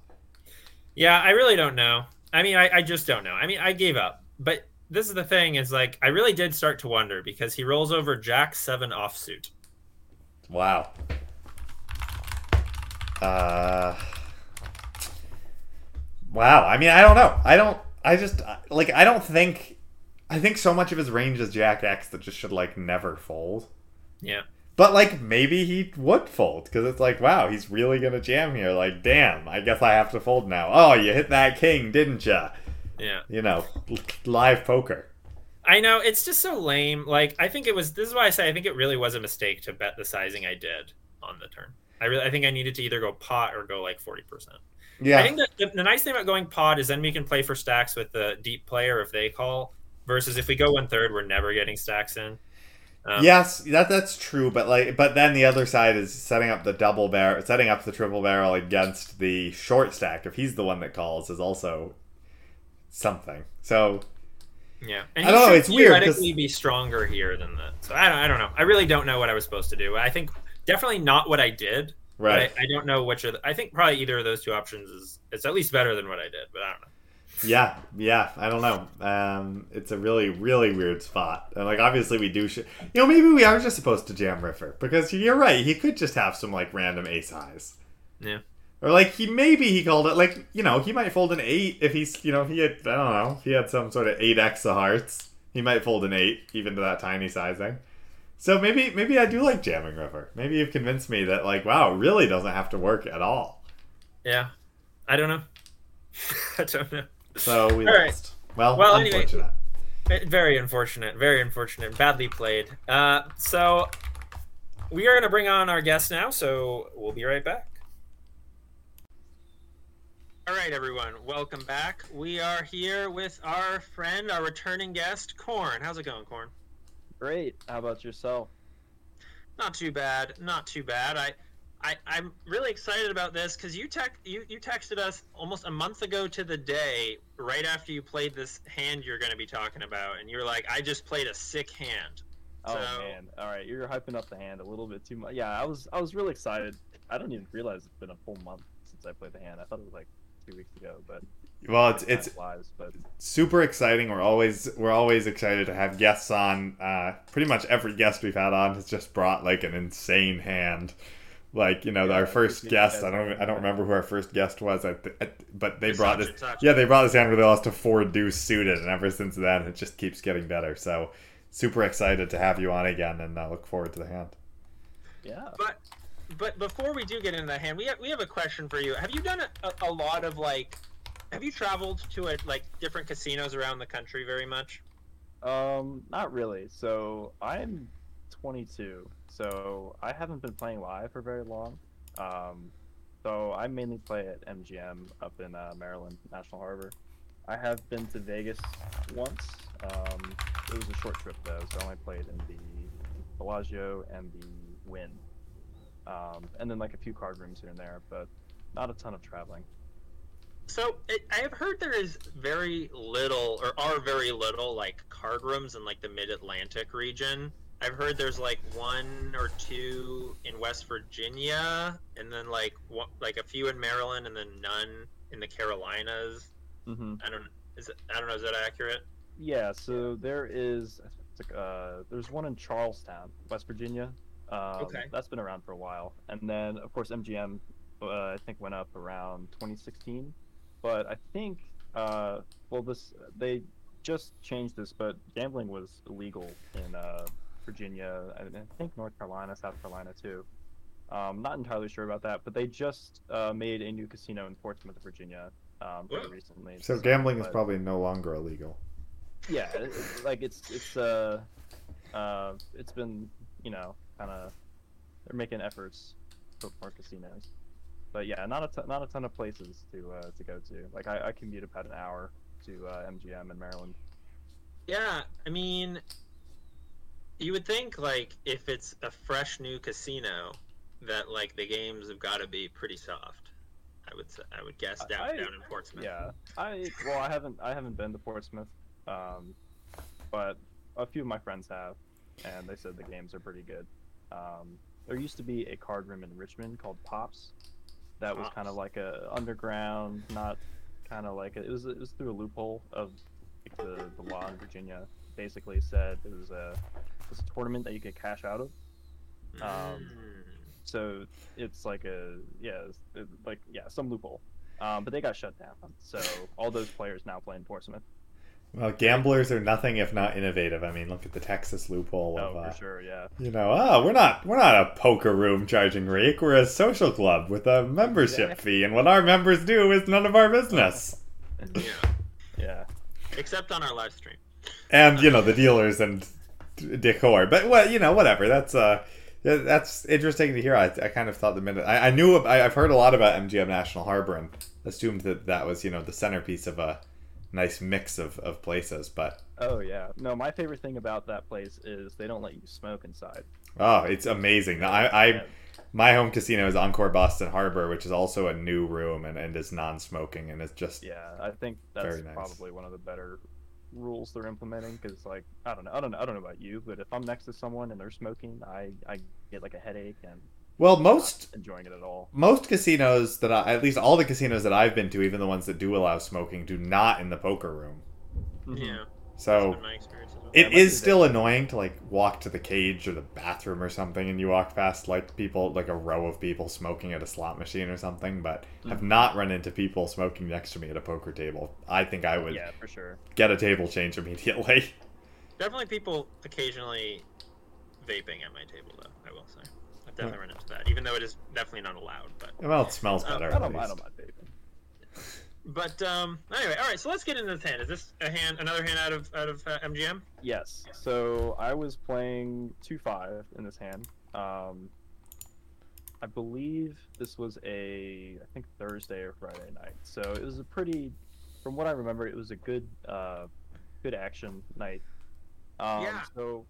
Yeah, I really don't know. I mean, I, I just don't know. I mean, I gave up. But this is the thing: is like I really did start to wonder because he rolls over Jack Seven offsuit. Wow. Uh. Wow. I mean, I don't know. I don't. I just like. I don't think. I think so much of his range is Jack X that just should like never fold. Yeah. But like maybe he would fold because it's like, wow, he's really gonna jam here. Like, damn, I guess I have to fold now. Oh, you hit that king, didn't ya? Yeah. You know, live poker. I know it's just so lame. Like, I think it was. This is why I say I think it really was a mistake to bet the sizing I did on the turn. I really, I think I needed to either go pot or go like forty percent. Yeah. I think the, the nice thing about going pot is then we can play for stacks with the deep player if they call. Versus if we go one third, we're never getting stacks in. Um, yes, that that's true, but like, but then the other side is setting up the double barrel, setting up the triple barrel against the short stack. If he's the one that calls, is also something. So Yeah, and I don't know, it's weird, Theoretically, be stronger here than that. So I don't, I don't know. I really don't know what I was supposed to do. I think definitely not what I did. but right, I, I don't know which of. The, I think probably either of those two options is it's at least better than what I did, but I don't know. Yeah, yeah. I don't know. Um, it's a really, really weird spot, and like obviously we do. Sh- you know, maybe we are just supposed to jam river because you're right. He could just have some like random ace highs. Yeah. Or like he maybe he called it like you know he might fold an eight if he's you know he had I don't know if he had some sort of eight x of hearts he might fold an eight even to that tiny sizing. So maybe maybe I do like jamming river. Maybe you've convinced me that like wow it really doesn't have to work at all. Yeah, I don't know. I don't know. So we All right. lost. Well, Well, anyway. unfortunate. Eh, Very unfortunate. Very unfortunate. Badly played. Uh, so we are going to bring on our guest now. So we'll be right back. All right, everyone. Welcome back. We are here with our friend, our returning guest, Corn. How's it going, Corn? Great. How about yourself? Not too bad. Not too bad. I, I I'm really excited about this because you tech you you texted us almost a month ago to the day, right after you played this hand you're going to be talking about, and you're like, I just played a sick hand. Oh So- man. All right, you're hyping up the hand a little bit too much. Yeah, I was I was really excited. I don't even realize it's been a full month since I played the hand. I thought it was like two weeks ago, but Well, it's it's flies. But super exciting. We're always we're always excited to have guests on. Uh, pretty much every guest we've had on has just brought like an insane hand. Like you know, Yeah, our first guest. I don't I don't remember who our first guest was. I, th- I but they It's brought this. Yeah, they brought this hand where they lost to four deuce suited, and ever since then it just keeps getting better. So super excited to have you on again, and uh, look forward to the hand. yeah. But but before we do get into the hand, we have, we have a question for you. Have you done a, a, a lot of like? Have you traveled to a, like different casinos around the country very much? Um, not really. So I'm 22, so I haven't been playing live for very long. Um, so I mainly play at MGM up in uh, Maryland, National Harbor. I have been to Vegas once. Um, it was a short trip though, so I only played in the Bellagio and the Wynn, um, and then like a few card rooms here and there, but not a ton of traveling. So it, I have heard there is very little, or are very little, like card rooms in like the Mid Atlantic region. I've heard there's like one or two in West Virginia, and then like one, like a few in Maryland, and then none in the Carolinas. Mm-hmm. I don't is it, I don't know is that accurate? Yeah, so there is, it's like, uh, there's one in Charlestown, West Virginia. Um, Okay. That's been around for a while, and then of course MGM, uh, I think went up around 2016, but I think, uh, well, this they just changed this, but gambling was illegal in uh, Virginia, and I think North Carolina, South Carolina too. Um, not entirely sure about that, but they just uh, made a new casino in Portsmouth, Virginia, um, very Wow. recently. So gambling is probably no longer illegal. yeah it- it- like it's it's uh uh it's been you know kind of they're making efforts to put more casinos but yeah not a not a ton of places to uh to go to like i, I commute about an hour to uh, mgm in maryland Yeah, I mean, you would think like if it's a fresh new casino, that like the games have got to be pretty soft. I would say, I would guess down I- down in Portsmouth. yeah i well i haven't i haven't been to portsmouth um but a few of my friends have and they said the games are pretty good um there used to be a card room in richmond called pops that was kind of like a underground not kind of like a, it was it was through a loophole of like, the, the law in virginia basically said it was a it was a tournament that you could cash out of Um, Mm. so it's like a yeah it's, like yeah some loophole um, but they got shut down so all those players now play in portsmouth Well, gamblers are nothing if not innovative. I mean, look at the Texas loophole of oh uh, for sure yeah You know, oh, we're not we're not a poker room charging rake. We're a social club with a membership Exactly. fee, and what our members do is none of our business. yeah, yeah except on our live stream. And you know, the dealers and d- decor. But well, you know, whatever. That's uh, that's interesting to hear. I, I kind of thought the minute I, I knew I, I've heard a lot about MGM National Harbor, and assumed that that was you know the centerpiece of a nice mix of, of places. But Oh yeah. No, my favorite thing about that place is they don't let you smoke inside. oh, it's amazing. I, I my home casino is Encore Boston Harbor, which is also a new room and, and is non-smoking, and it's just Yeah, I think that's nice. probably one of the better rules they're implementing because, like, I don't know, I don't know, I don't know about you, but if I'm next to someone and they're smoking, I I get like a headache and well not most enjoying it at all. most casinos that I, at least all the casinos that I've been to, even the ones that do allow smoking, do not in the poker room. Yeah. So That's been my experience as well. It Yeah, is lucky still annoying to like walk to the cage or the bathroom or something, and you walk past like people, like a row of people smoking at a slot machine or something. But have Mhm. not run into people smoking next to me at a poker table. I think I would Yeah, for sure. get a table change immediately. Definitely people occasionally vaping at my table, though. I will say, I've definitely run into that, even though it is definitely not allowed. But well, it smells Uh, better. I at don't, I least. don't mind vaping. But um, anyway, all right. So let's get into this hand. Is this a hand, another hand out of out of uh, MGM? Yes. So I was playing two five in this hand. Um, I believe this was a I think Thursday or Friday night. So it was a pretty, from what I remember, it was a good uh, good action night. Um, Yeah. So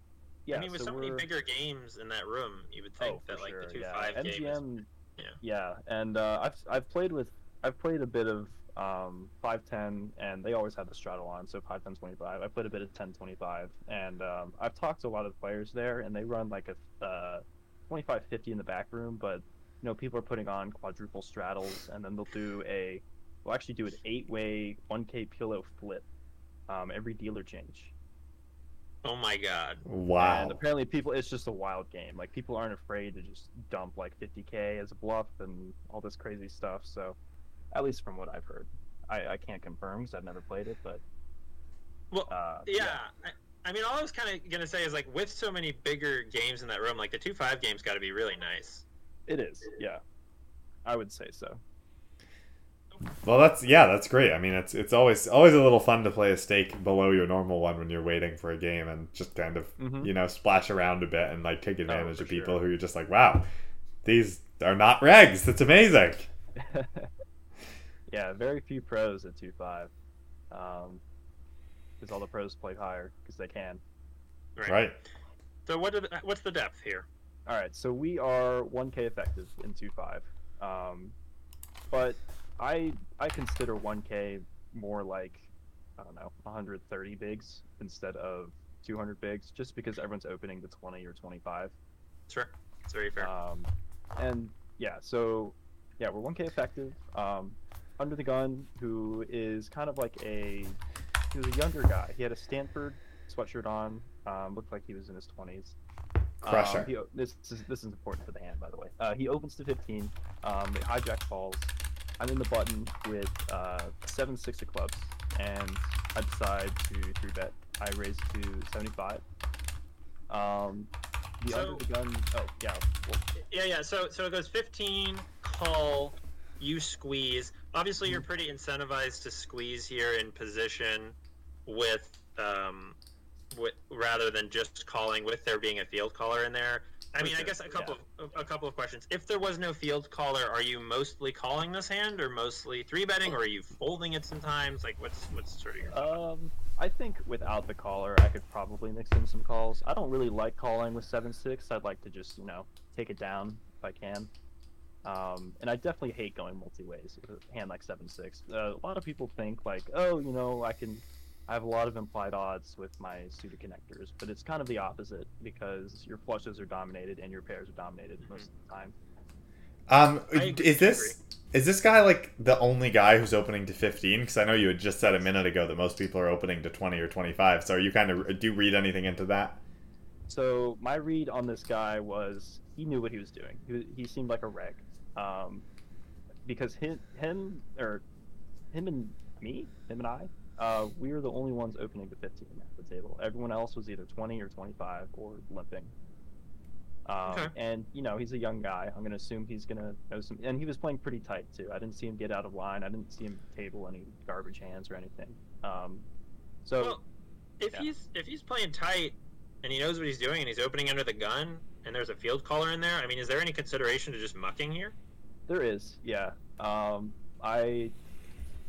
yeah. I mean, with so, so many bigger games in that room, you would think oh, that like sure, the two yeah. five game is. MGM. yeah. Yeah, and uh, I've I've played with I've played a bit of um, 510, and they always have the straddle on, so 510 25. I played a bit of 1025, and um, I've talked to a lot of players there, and they run like a uh, 25 50 in the back room, but you know people are putting on quadruple straddles, and then they'll do a they'll actually do an eight way 1K pillow flip um, every dealer change. Oh my god. Wow. And apparently, people, it's just a wild game. Like, people aren't afraid to just dump like 50k as a bluff and all this crazy stuff. So, at least from what I've heard, I, I can't confirm because I've never played it, but Well, uh, Yeah. I, I mean, all I was kind of gonna say is like with so many bigger games in that room, like the two five games got to be really nice. it is. Yeah, I would say so. Well, that's yeah, that's great. I mean, it's it's always always a little fun to play a stake below your normal one when you're waiting for a game and just kind of Mhm. you know splash around a bit and like take advantage for of people sure. who you're just like, wow, these are not regs. That's amazing. yeah, very few pros at two five, um, because all the pros play higher because they can. Right. So what? Did, what's the depth here? All right, so we are 1K effective in 2.5. Um, but I I consider 1K more like I don't know 130 bigs instead of 200 bigs, just because everyone's opening to 20 or 25. Sure, it's very fair. Um, and yeah, so yeah, we're 1K effective. Um, under the gun, who is kind of like a he was a younger guy. He had a Stanford sweatshirt on. Um, looked like he was in his 20s. Crusher. Um, he, this, this is this is important for the hand, by the way. Uh, he opens to 15. Um, they hijack falls. I'm in the button with uh, seven six of clubs, and I decide to three bet. I raise to 75. Um, the So- under the gun. Oh yeah. Well, Yeah, yeah. So so it goes 15, call, you squeeze. Obviously, you're pretty incentivized to squeeze here in position with um, with rather than just calling with there being a field caller in there. I For mean, I guess a couple of a couple of questions. If there was no field caller, are you mostly calling this hand, or mostly three betting, or are you folding it sometimes? Like, what's what's sort of your Um, I think without the caller, I could probably mix in some calls. I don't really like calling with seven six. I'd like to just you know take it down if I can. Um, and I definitely hate going multi ways with hand like seven six. Uh, a lot of people think like, oh, you know, I can. I have a lot of implied odds with my suited connectors, but it's kind of the opposite because your flushes are dominated and your pairs are dominated most of the time. Um, is this is this guy like the only guy who's opening to 15? Because I know you had just said a minute ago that most people are opening to 20 or 25. So are you kind of do you read anything into that? So my read on this guy was he knew what he was doing. He, he seemed like a reg, um, because him, him or him and me, him and I, uh, we were the only ones opening to 15 at the table. Everyone else was either 20 or 25 or limping. Um, Okay. And you know he's a young guy. I'm gonna assume he's gonna know some. And he was playing pretty tight too. I didn't see him get out of line. I didn't see him table any garbage hands or anything. Um, so Well, if yeah. he's if he's playing tight and he knows what he's doing and he's opening under the gun and there's a field caller in there, I mean, is there any consideration to just mucking here? There is, yeah. Um, I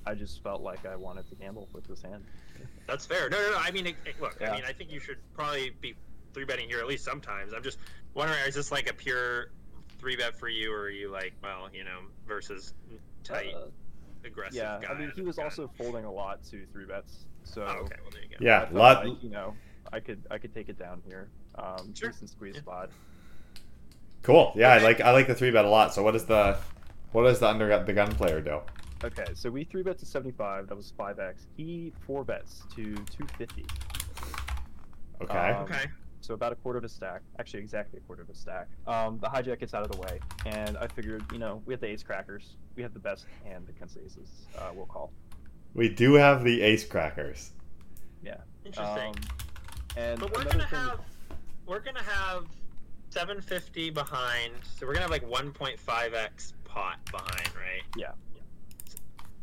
I just felt like I wanted to gamble with this hand. That's fair. No, no, no. I mean, it, it- look. Yeah. I mean, I think you should probably be three betting here at least sometimes. I'm just wondering, is this like a pure three bet for you, or are you like, well, you know, versus tight, Uh, aggressive yeah, guy? I mean, he was the gun? also folding a lot to three bets, so Oh, okay. Well, there you go. Yeah, felt lot. like, you know, I could I could take it down here. Um, Sure. decent squeeze Yeah. spot. Cool. Yeah, I like I like the three bet a lot. So what is the what does the under the gun player do? Okay, so we three bet to seventy five. That was five x. He four bets to two fifty. Okay. Um, Okay. So about a quarter of a stack. Actually, exactly a quarter of a stack. Um, the hijack gets out of the way, and I figured, you know, we have the ace crackers. We have the best hand against aces. Uh, we'll call. we do have the ace crackers. Yeah. Interesting. Um, and but we're gonna thing, have we're gonna have 750 behind, so we're gonna have like 1.5x pot behind, right? Yeah.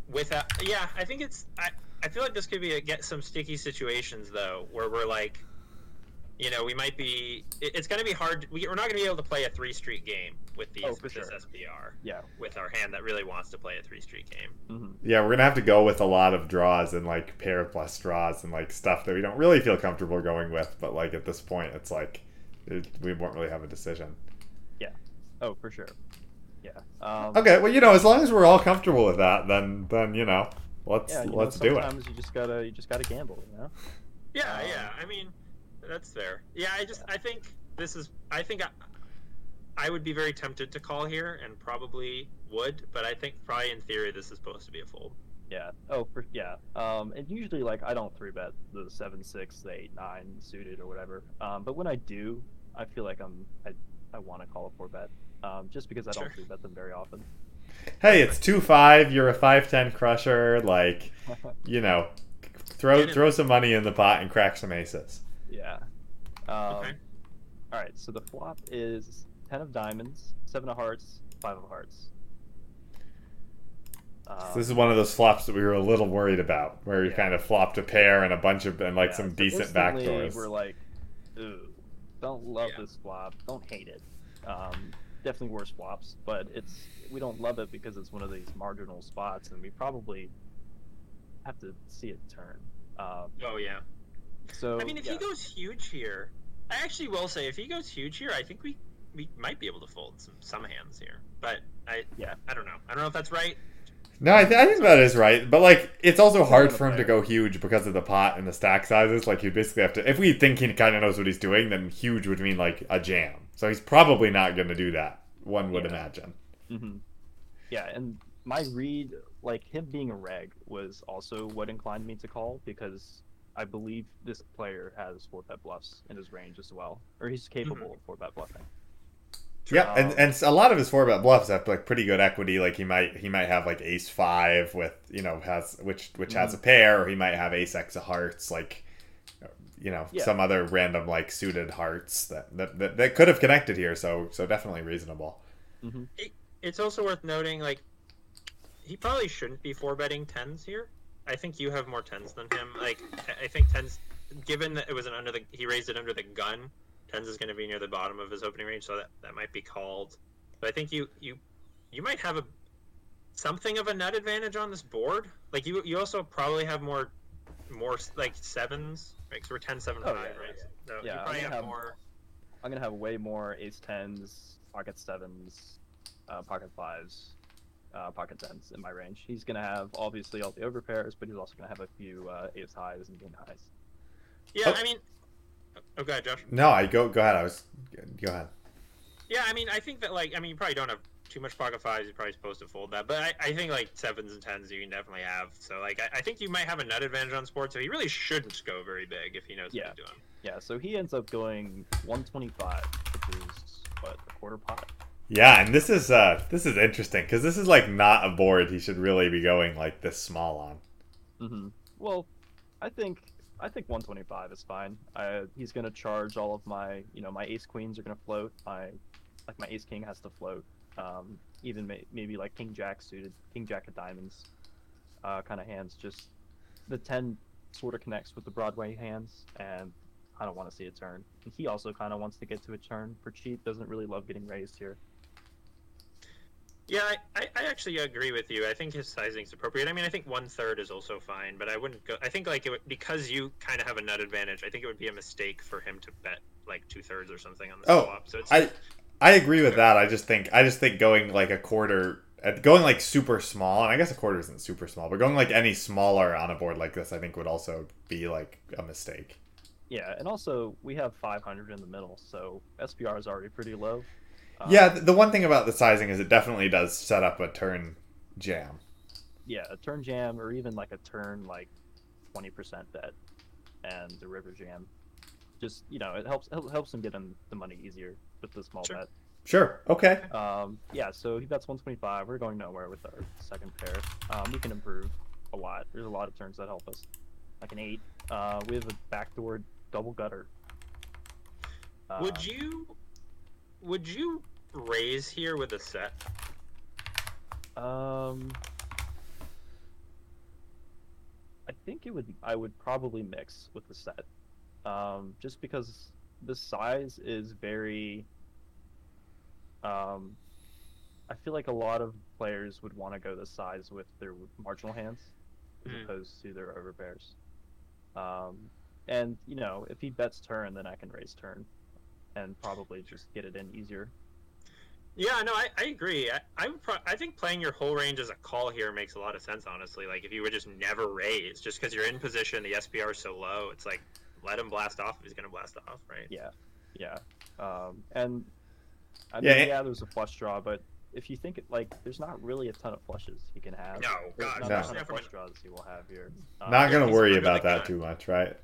Without, yeah, I think it's. I I feel like this could be a, get some sticky situations though, where we're like, you know, we might be. It, it's gonna be hard. We, we're not gonna be able to play a three street game with these Oh, for with this sure. SPR Yeah. with our hand that really wants to play a three street game. hmm Yeah, we're gonna have to go with a lot of draws and like pair plus draws and like stuff that we don't really feel comfortable going with. But like at this point, it's like it, we won't really have a decision. Yeah. Oh, for sure. Yeah. Um, Okay, well you know, as long as we're all comfortable with that, then then you know, let's Yeah, you let's do it. sometimes you just gotta you just gotta gamble, you know. Yeah, Um, yeah. I mean, that's fair. Yeah, I just I think this is I think I, I would be very tempted to call here and probably would, but I think probably in theory this is supposed to be a fold. Yeah. Oh, for yeah. Um, and usually like I don't three bet the seven, six, the eight, nine suited or whatever. Um, but when I do, I feel like I'm I, I want to call a four bet. Um, just because I don't Sure. three bet them very often. Hey, it's two five. You're a five ten crusher. Like you know, throw throw some money in the pot and crack some aces. Yeah. Um, Okay. All right. So the flop is ten of diamonds, seven of hearts, five of hearts. Um, So this is one of those flops that we were a little worried about, where you Yeah. kind of flopped a pair and a bunch of and like yeah, some so decent backdoors. We're like, ooh, don't love Yeah. this flop, don't hate it. Um, definitely worse flops, but it's we don't love it because it's one of these marginal spots, and we probably have to see it turn. Um, Oh yeah. So I mean, if yeah. he goes huge here, I actually will say if he goes huge here, I think we we might be able to fold some some hands here. But I Yeah. I don't know. I don't know if that's right. No, I, th- I think that is right, but like it's also hard for him to go huge because of the pot and the stack sizes. Like you basically have to. If we think he kind of knows what he's doing, then huge would mean like a jam. So he's probably not going to do that. One would Yeah. imagine. hmm Yeah, and my read, like him being a reg, was also what inclined me to call because I believe this player has four bet bluffs in his range as well, or he's capable of four bet bluffing. Yeah, and, Um, and a lot of his four bet bluffs have like pretty good equity. Like he might he might have like ace five with you know has which which has a Mm-hmm. pair, or he might have ace x of hearts, like you know Yeah. some other random like suited hearts that, that that that could have connected here. So so definitely reasonable. hmm It's also worth noting like he probably shouldn't be four betting tens here. I think you have more tens than him. Like I- think tens, given that it was an under the he raised it under the gun, tens is going to be near the bottom of his opening range, so that that might be called. But I think you you you might have a something of a nut advantage on this board. Like you you also probably have more more like sevens. Right, so we're 10 7 Oh, 5, yeah, right? So Yeah, you I'm probably have have- more. I'm gonna have way more ace tens, pocket sevens, uh, pocket fives, uh, pocket tens in my range. He's gonna have obviously all the overpairs, but he's also gonna have a few uh, ace highs and king highs. Yeah, Oh. I mean, oh, go ahead, Josh. No, I go go ahead. I was go ahead. Yeah, I mean, I think that like, I mean, you probably don't have too much pocket fives. You're probably supposed to fold that, but I, I think like sevens and tens you can definitely have. So like, I, I think you might have a nut advantage on sports. So he really shouldn't go very big if he knows Yeah. what he's doing. Yeah, so he ends up going 125, which is what a quarter pot. Yeah, and this is uh this is interesting because this is like not a board he should really be going like this small on. hmm Well, I think I think 125 is fine. I, he's gonna charge all of my, you know, my ace queens are gonna float. My like my ace king has to float. Um, even may, maybe like king jack suited, king jack of diamonds, uh, kind of hands. Just the 10 sort of connects with the Broadway hands, and I don't want to see a turn. And he also kind of wants to get to a turn for cheap. Doesn't really love getting raised here. Yeah, I, I, I actually agree with you. I think his sizing is appropriate. I mean, I think one third is also fine, but I wouldn't go. I think like it would, because you kind of have a nut advantage. I think it would be a mistake for him to bet like two thirds or something on the Oh, swap. So it's I I agree with that. I just think I just think going like a quarter, uh, going like super small, and I guess a quarter isn't super small, but going like any smaller on a board like this, I think would also be like a mistake. Yeah, and also we have 500 in the middle, so SPR is already pretty low. Um, Yeah, the one thing about the sizing is it definitely does set up a turn jam. yeah, a turn jam or even like a turn like 20% bet and the river jam. Just you know, it helps it helps him get in the money easier with the small Sure. bet. Sure. Okay. Um, yeah, so he bets 125. We're going nowhere with our second pair. Um, we can improve a lot. There's a lot of turns that help us. Like an eight. Uh, we have a backdoor double gutter. Uh, Would you would you raise here with a set? Um, I think it would. I would probably mix with the set, um, just because the size is very. Um, I feel like a lot of players would want to go the size with their marginal hands, as Hmm. opposed to their overpairs. Um, and you know, if he bets turn, then I can raise turn, and probably just get it in easier. Yeah, no, I, I agree. I I, would pro- I think playing your whole range as a call here makes a lot of sense. Honestly, like if you would just never raise, just because you're in position, the SPR is so low, it's like let him blast off if he's gonna blast off, right? Yeah, yeah. Um, and I mean, Yeah, yeah, there's a flush draw, but if you think it like, there's not really a ton of flushes he can have. No, There's God, not no. a ton of flush draws he will have here. Um, Not gonna worry about that gun. too much, right?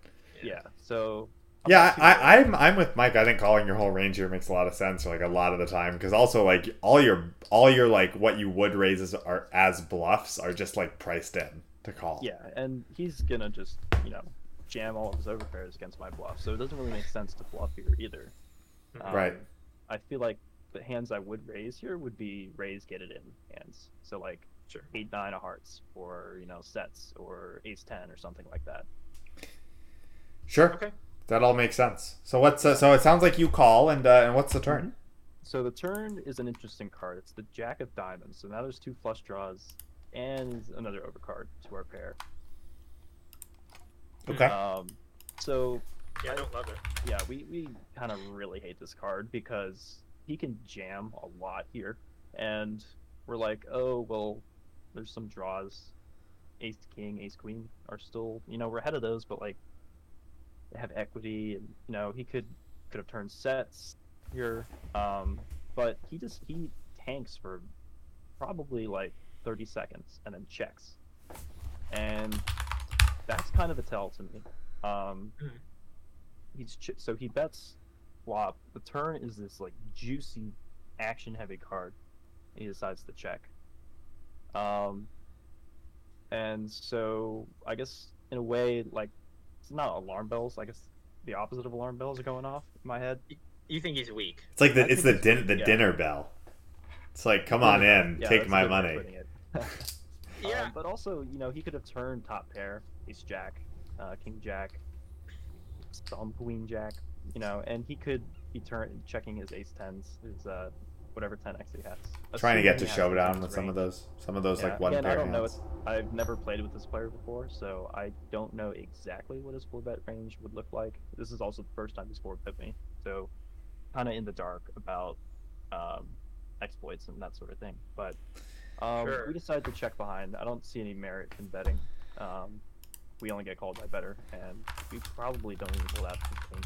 Yeah. So. I'm Yeah, not I, worried. I'm I'm with Mike. I think calling your whole range here makes a lot of sense, like a lot of the time, because also like all your all your like what you would raise as are as bluffs are just like priced in to call. Yeah, and he's gonna just you know jam all of his overpairs against my bluff, so it doesn't really make sense to bluff here either. Um, Right. I feel like the hands I would raise here would be raise get it in hands. So like Sure. eight nine of hearts or you know sets or ace ten or something like that. Sure. Okay. That all makes sense. So what's uh, so it sounds like you call and uh, and what's the turn? So the turn is an interesting card. It's the Jack of Diamonds. So now there's two flush draws and another overcard to our pair. Okay. Um, so Yeah, I don't love it. yeah, we, we kind of really hate this card because he can jam a lot here. And we're like, oh, well, there's some draws. Ace King, Ace Queen are still, you know, we're ahead of those, but like, they have equity, and you know, he could could have turned sets here. Um, but he just he tanks for probably like 30 seconds and then checks, and that's kind of a tell to me. Um, Mhm. he's ch- so he bets flop. The turn is this like juicy, action-heavy card. He decides to check. Um, and so I guess in a way, like it's not alarm bells. I guess the opposite of alarm bells are going off in my head. You think he's weak? It's like the I it's the din- the yeah. dinner bell. It's like come on in, Yeah, take my good way of money. Yeah. Um, but also, you know, he could have turned top pair, ace jack, uh, king jack, some queen jack, you know, and he could be turn checking his ace tens, his uh, whatever ten x he has. Trying to get to assuming he showdown enough with some of those some of those Yeah, like one again, I pair don't know. hands. It's, I've never played with this player before, so I don't know exactly what his four bet range would look like. This is also the first time he's four bet me, so kind of in the dark about um, exploits and that sort of thing. But um, Sure. we decided to check behind. I don't see any merit in betting. Um, we only get called by better, and we probably don't even pull out 15.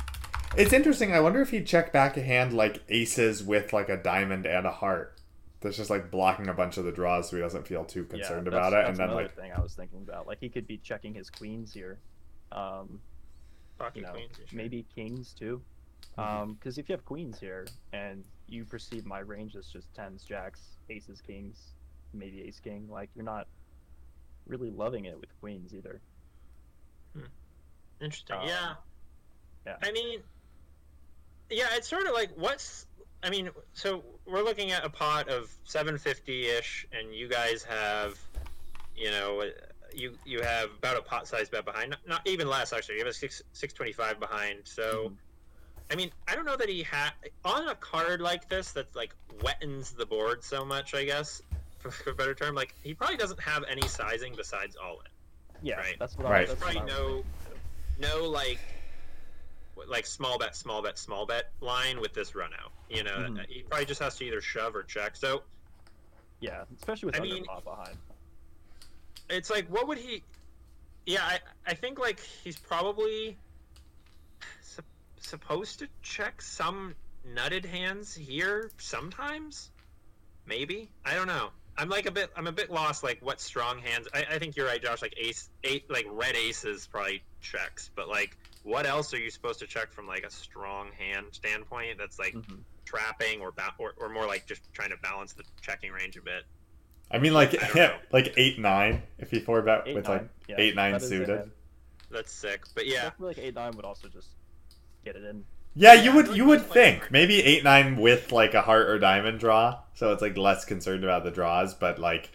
It's interesting. I wonder if he'd check back a hand like aces with like a diamond and a heart. That's just like blocking a bunch of the draws, so he doesn't feel too concerned yeah, about it. And then another like, thing I was thinking about, like he could be checking his queens here. Um, you know, queens. sure. maybe kings too. Because if you have queens here and you perceive my range as just tens, jacks, aces, kings, maybe ace king, like you're not really loving it with queens either. Hmm. Interesting. Um, yeah. yeah. I mean, yeah, it's sort of like what's. I mean, so we're looking at a pot of 750 ish, and you guys have, you know, you you have about a pot size bet behind. Not, not even less actually. You have a six 625 behind. So. Mhm. I mean, I don't know that he had on a card like this that's like wettens the board so much. I guess for a better term. Like he probably doesn't have any sizing besides all in. Yeah, Right. that's what Right. I. That's Probably what I no, would no like, what- like small bet, small bet, small bet line with this run out. You know, Mhm. he probably just has to either shove or check. So Yeah, especially with I mean- behind. it's like, what would he? Yeah, I, I think like he's probably sup- supposed to check some nutted hands here sometimes. Maybe I don't know. I'm like a bit. I'm a bit lost. Like what strong hands? I, I think you're right, Josh. Like ace, eight, like red aces probably checks. But like, what else are you supposed to check from like a strong hand standpoint? That's like Mhm. trapping or, ba- or or more like just trying to balance the checking range a bit. I mean, like I don't know. like eight nine if he four bet Eight with nine. like yeah, eight nine that is a suited. hand. That's sick. But yeah, feel like eight nine would also just get it in. Yeah, Yeah, you would feel you would think players- maybe eight nine with like a heart or diamond draw, so it's like less concerned about the draws. But like,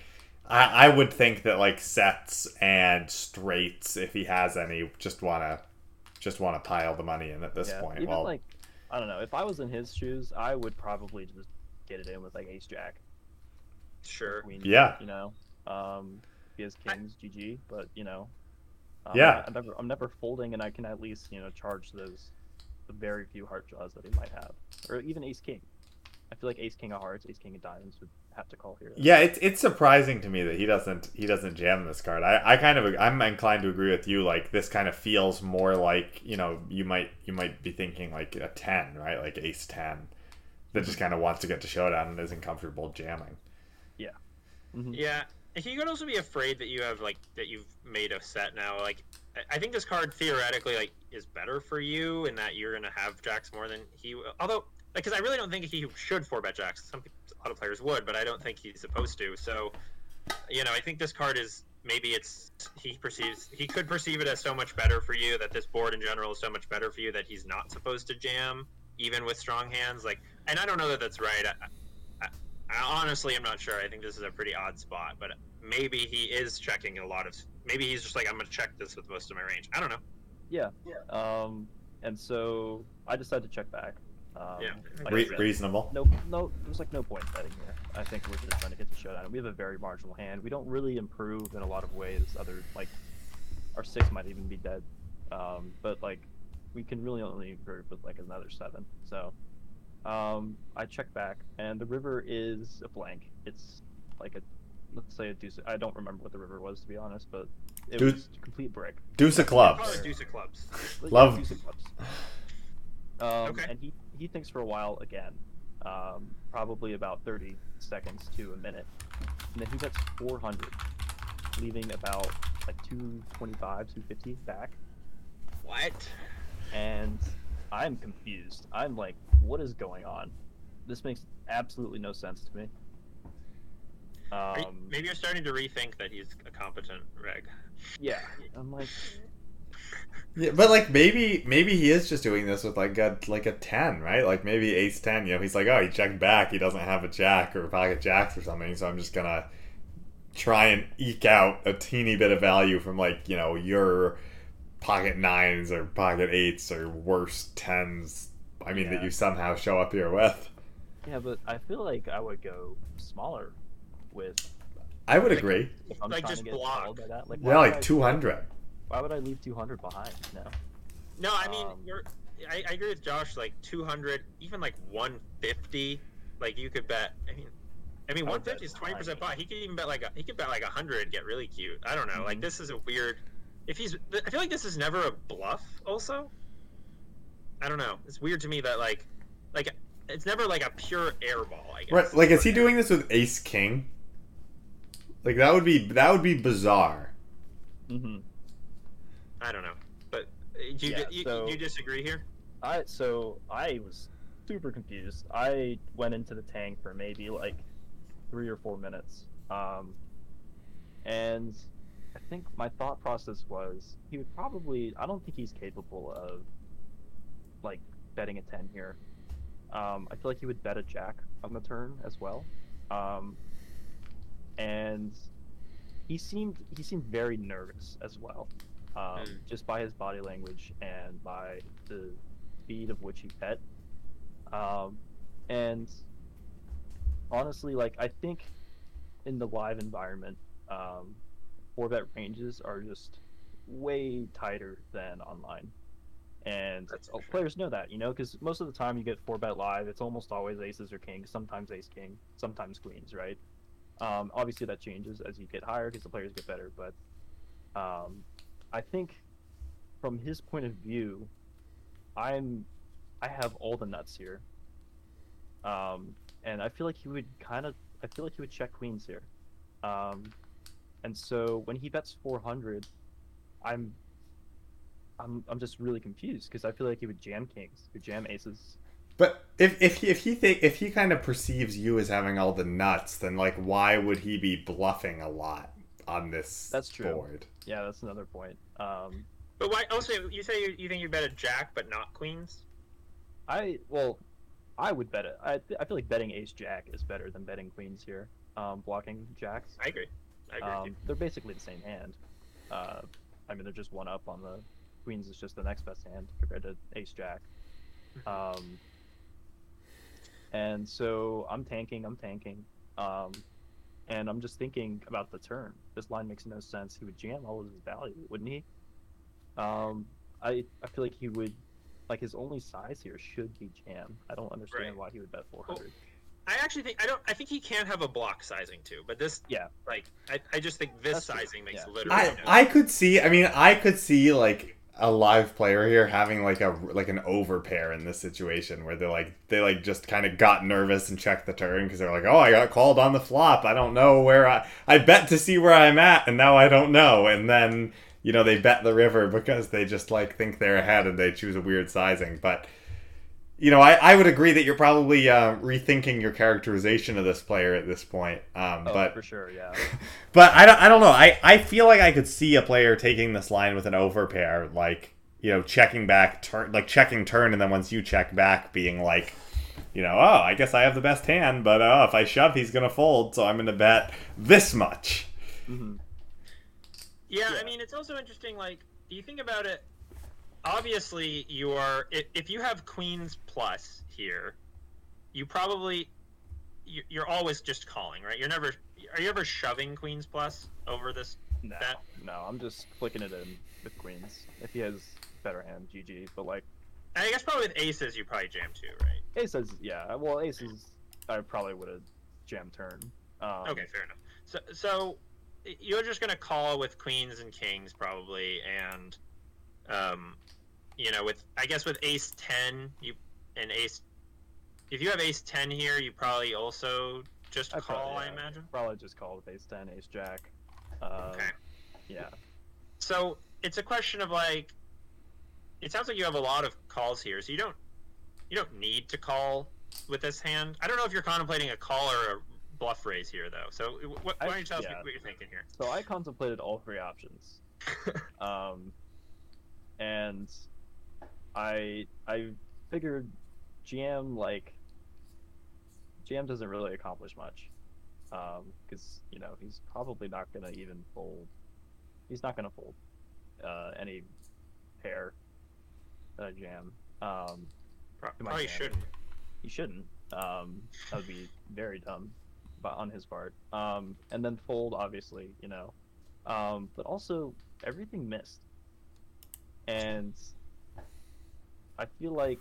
I, I would think that like sets and straights, if he has any, just wanna just wanna pile the money in at this yeah, point. even Well, like I don't know. If I was in his shoes, I would probably just get it in with like ace jack. sure. Queen, Yeah. You know, um, he has kings, GG. But you know, um, Yeah. I'm never, I'm never folding, and I can at least you know charge those the very few heart draws that he might have, or even ace king. I feel like ace king of hearts, ace king of diamonds would have to call here. yeah, it's it's surprising to me that he doesn't he doesn't jam this card. I, I kind of I'm inclined to agree with you. Like this kind of feels more like you know you might you might be thinking like a ten, right? Like ace ten, that just kind of wants to get to showdown and isn't comfortable jamming. Mhm. Yeah, he could also be afraid that you have like that you've made a set now. Like, I- I think this card theoretically like is better for you in that you're gonna have jacks more than he. will. Although, like, because I really don't think he should four bet jacks. Some people, a lot of players would, but I don't think he's supposed to. So, you know, I think this card is maybe it's he perceives he could perceive it as so much better for you that this board in general is so much better for you that he's not supposed to jam even with strong hands. Like, and I don't know that that's right. I, I, I honestly am not sure. I think this is a pretty odd spot, but maybe he is checking a lot of. Maybe he's just like, I'm gonna check this with most of my range. I don't know. Yeah. Um, and so I decided to check back. Um, Yeah. like Re- said, reasonable. no, no, there's like no point betting here. I think we're just trying to get the showdown. We have a very marginal hand. We don't really improve in a lot of ways. Other like our six might even be dead, um, but like we can really only improve with like another seven. So um, I check back, and the river is a blank. It's like a let's say a deuce. I don't remember what the river was to be honest, but it Deuce- was complete brick. Deuce of clubs. deuce of clubs. Love- deuce of clubs. Um, Okay. And he, he thinks for a while again, um, probably about 30 seconds to a minute. And then he bets 400, leaving about like 225, 250 back. What? And I'm confused. I'm like, what is going on? This makes absolutely no sense to me. Are you- Um, maybe you're starting to rethink that he's a competent reg. yeah, I'm like, Yeah, but like maybe maybe he is just doing this with like a like a ten, right? Like maybe ace ten. You know, he's like, oh, he checked back. He doesn't have a jack or a pocket jacks or something. So I'm just gonna try and eke out a teeny bit of value from like you know your pocket nines or pocket eights or worse tens. I mean that you somehow show up here with. yeah, but I feel like I would go smaller with. I would Like- agree. I'm Like, just to block. that. Like, Yeah, like two hundred. Why would I leave 200 behind? No. No, I mean, Um, you're. I, I agree with Josh. Like 200, even like 150. Like you could bet. I mean, I mean, I 150 is 20 percent high. pot. He could even bet like a, he could bet like 100, get really cute. I don't know. Like Mhm. this is a weird. If he's, I feel like this is never a bluff. Also, I don't know. It's weird to me that like, like it's never like a pure air ball. I guess. Right? Like, is he doing this with ace king? Like that would be that would be bizarre. Mm-hmm. I don't know. But uh, do you, Yeah, you, so- you disagree here? I so I was super confused. I went into the tank for maybe like three or four minutes, um, and I think my thought process was he would probably. I don't think he's capable of like betting a ten here. Um, I feel like he would bet a jack on the turn as well, um, and he seemed he seemed very nervous as well, um, Mm. just by his body language and by the speed of which he bet. Um, and honestly, like I think in the live environment, um, four bet ranges are just way tighter than online. And oh, players know that, you know, because most of the time you get four bet live, it's almost always aces or kings, sometimes ace king, sometimes queens, right? Um, obviously that changes as you get higher because the players get better, but um, I think from his point of view, I'm I have all the nuts here. Um, and I feel like he would kind of I feel like he would check queens here. Um, and so when he bets 400, I'm I'm I'm just really confused because I feel like he would jam kings, would jam aces. But if if he, if he think if he kind of perceives you as having all the nuts, then like why would he be bluffing a lot on this That's true. board? Yeah, that's another point. Um, But why? Also, you say you, you think you bet a jack, but not queens. I well, I would bet it. I I feel like betting ace jack is better than betting queens here. Um, blocking jacks. I agree. I agree. Um, they're basically the same hand. Uh, I mean, they're just one up on the queens. Is just the next best hand compared to ace jack. Um, and so I'm tanking. I'm tanking. Um, and I'm just thinking about the turn. This line makes no sense. He would jam all of his value, wouldn't he? Um, I I feel like he would. Like his only size here should be jam. I don't understand Right. why he would bet 400. I actually think I don't. I think he can have a block sizing too, but this, Yeah. like I, I just think this That's true. sizing makes Yeah. literally I no. I could see. I mean, I could see like a live player here having like a like an overpair in this situation where they like they like just kind of got nervous and checked the turn because they're like, oh, I got called on the flop. I don't know where I I bet to see where I'm at, and now I don't know. And then you know they bet the river because they just like think they're ahead and they choose a weird sizing, but. You know, I, I would agree that you're probably uh, rethinking your characterization of this player at this point. Um, Oh, but for sure, yeah. but I don't, I don't know. I, I feel like I could see a player taking this line with an overpair, like, you know, checking back, turn, like checking turn, and then once you check back, being like, you know, oh, I guess I have the best hand, but uh, if I shove, he's going to fold, so I'm going to bet this much. hmm Yeah, Yeah. I mean, it's also interesting. Like, do you think about it? Obviously, you are. If, if you have queens plus here, you probably you- you're always just calling, right? You're never. Are you ever shoving queens plus over this? No, That- no, I'm just flicking it in with queens. If he has better hand, GG. But like I guess probably with aces, you probably jam too, right? aces, yeah. Well, aces, I probably would have jammed turn. Um, Okay, fair enough. So, so you're just gonna call with queens and kings probably, and um, you know, with I guess with ace ten, you and ace. If you have ace ten here, you probably also just I call. probably, I yeah, imagine. Probably just call with ace ten, ace jack. Um, Okay. Yeah. So it's a question of like, it sounds like you have a lot of calls here, so you don't you don't need to call with this hand. I don't know if you're contemplating a call or a bluff raise here though. So wh- why don't you tell us yeah. what you're thinking here? So I contemplated all three options. um, and I I figured GM like GM doesn't really accomplish much because you know he's probably not gonna even fold. He's not gonna fold uh, any pair uh, jam. Um, Pro- Am I Probably shouldn't. he shouldn't. Um, that would be very dumb, but on his part. Um, and then fold, obviously, you know. Um, but also everything missed, and I feel like,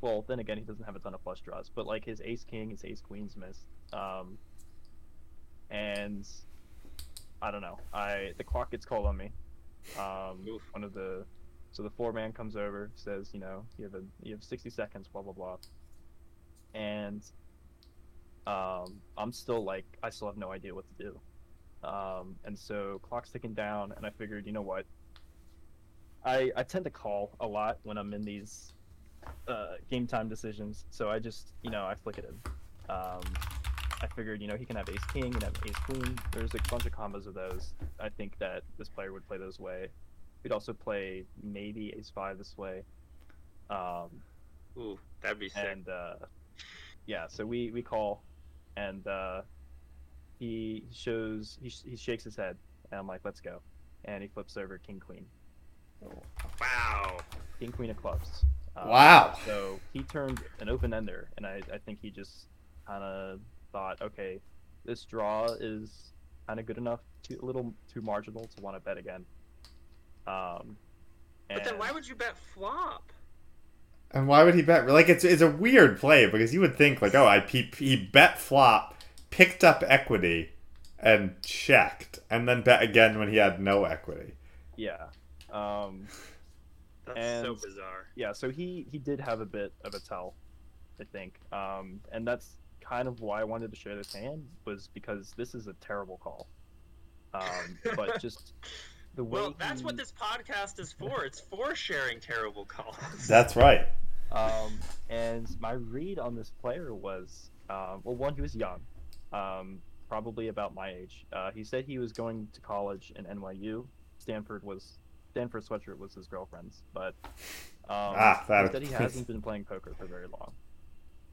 well, then again, he doesn't have a ton of flush draws, but like his ace king, his ace queens missed. Um, and I don't know. I the clock gets called on me. Um, one of the so the floor man comes over, says, you know, you have a you have sixty seconds, blah blah blah. And um, I'm still like I still have no idea what to do. Um, and so clock's ticking down, and I figured, you know what? I I tend to call a lot when I'm in these uh, game time decisions, so I just you know I flick it in. Um, I figured, you know, he can have ace king, he can have ace queen. There's a bunch of combos of those. I think that this player would play those way. We'd also play maybe ace five this way. Um, Ooh, that'd be sick. and uh, yeah, so we we call, and uh, he shows he, sh- he shakes his head, and I'm like, let's go, and he flips over king queen, Wow. king queen of clubs. Um, Wow. So he turned an open ender, and I I think he just kind of thought, okay, this draw is kind of good enough, too, a little too marginal to want to bet again. Um, But then why would you bet flop? And why would he bet? Like it's it's a weird play because you would think like, oh, I he, he bet flop, picked up equity, and checked, and then bet again when he had no equity. Yeah. Um, That's so bizarre. yeah, so he he did have a bit of a tell, I think. Um, and that's kind of why I wanted to share this hand was because this is a terrible call. Um, but just the way Well, that's what this podcast is for. It's for sharing terrible calls. That's right. Um, and my read on this player was, um, well, one, he was young, um, probably about my age. Uh, he said he was going to college in NYU. Stanford was Stanford sweatshirt was his girlfriend's, but um, Ah, that- he said he hasn't been playing poker for very long.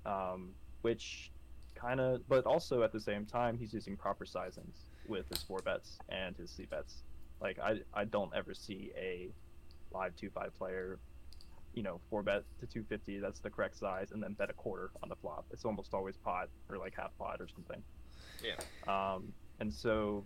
Um, which kind of, but also at the same time, he's using proper sizings with his four bets and his c bets. Like I, I don't ever see a live two five player you know, four bet to 250, that's the correct size, and then bet a quarter on the flop. It's almost always pot or like half pot or something. Yeah. Um, and so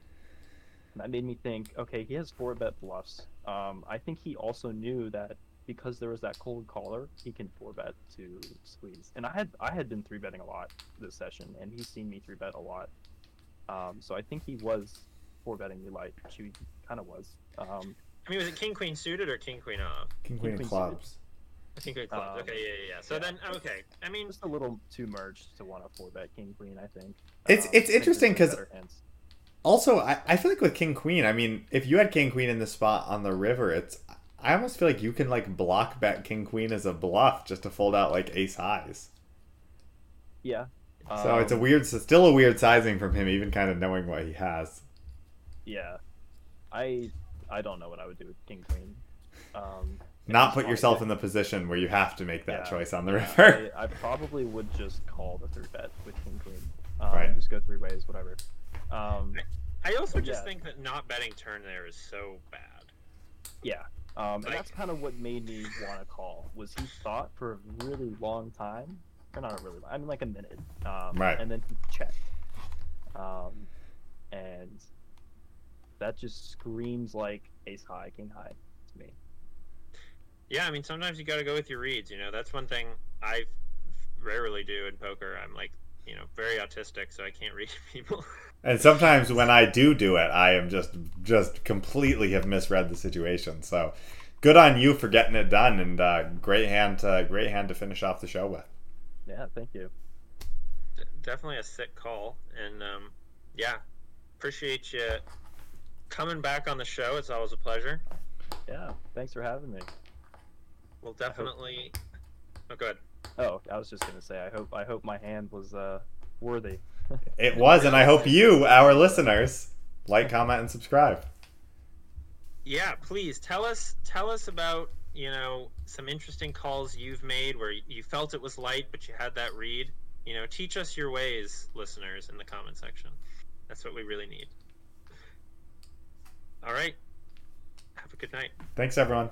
that made me think, okay, he has four bet bluffs. Um, I think he also knew that because there was that cold caller, he can four bet to squeeze. And I had I had been three betting a lot this session, and he's seen me three bet a lot. Um, so I think he was four betting me light, which he kind of was. Um, I mean, was it king queen suited or king queen off? King queen of Queen clubs. King queen clubs. Um, okay, yeah, yeah, yeah. So yeah. then, okay. I mean, just a little too merged to want to four bet king queen. I think It's- Um, it's interesting there's 'cause- better hands. Also, I, I feel like with king queen, I mean, if you had king queen in the spot on the river, it's I almost feel like you can like block bet king queen as a bluff just to fold out like ace highs. yeah. So it's a Um, weird, it's still a weird sizing from him, even kind of knowing what he has. yeah. I I don't know what I would do with king queen. Um, Not put yourself in the position where you have to make that Yeah, choice on the yeah, river. I, I probably would just call the three bet with king queen. Um, Right. Just go three ways, whatever. Um, I also just yeah. think that not betting turn there is so bad. yeah. Um, and that's kind of what made me want to call. Was he thought for a really long time, or not a really long, I mean like a minute. Um, Right. And then he checked. Um, and that just screams like ace high, king high to me. Yeah, I mean, sometimes you got to go with your reads. You know, that's one thing I rarely do in poker. I'm like, you know, very autistic, so I can't read people. And sometimes when I do do it, I am just just completely have misread the situation. So good on you for getting it done, and uh, great hand to great hand to finish off the show with. Yeah, thank you. D- Definitely a sick call, and um, yeah, appreciate you coming back on the show. It's always a pleasure. Yeah, thanks for having me. We'll definitely. Oh, good. Oh, I was just gonna say, I hope I hope my hand was uh worthy. It was, and I hope you, our listeners, like, comment, and subscribe. Yeah, please tell us tell us about you know some interesting calls you've made where you felt it was light, but you had that read. You know, teach us your ways, listeners, in the comment section. That's what we really need. All right. Have a good night. Thanks, everyone.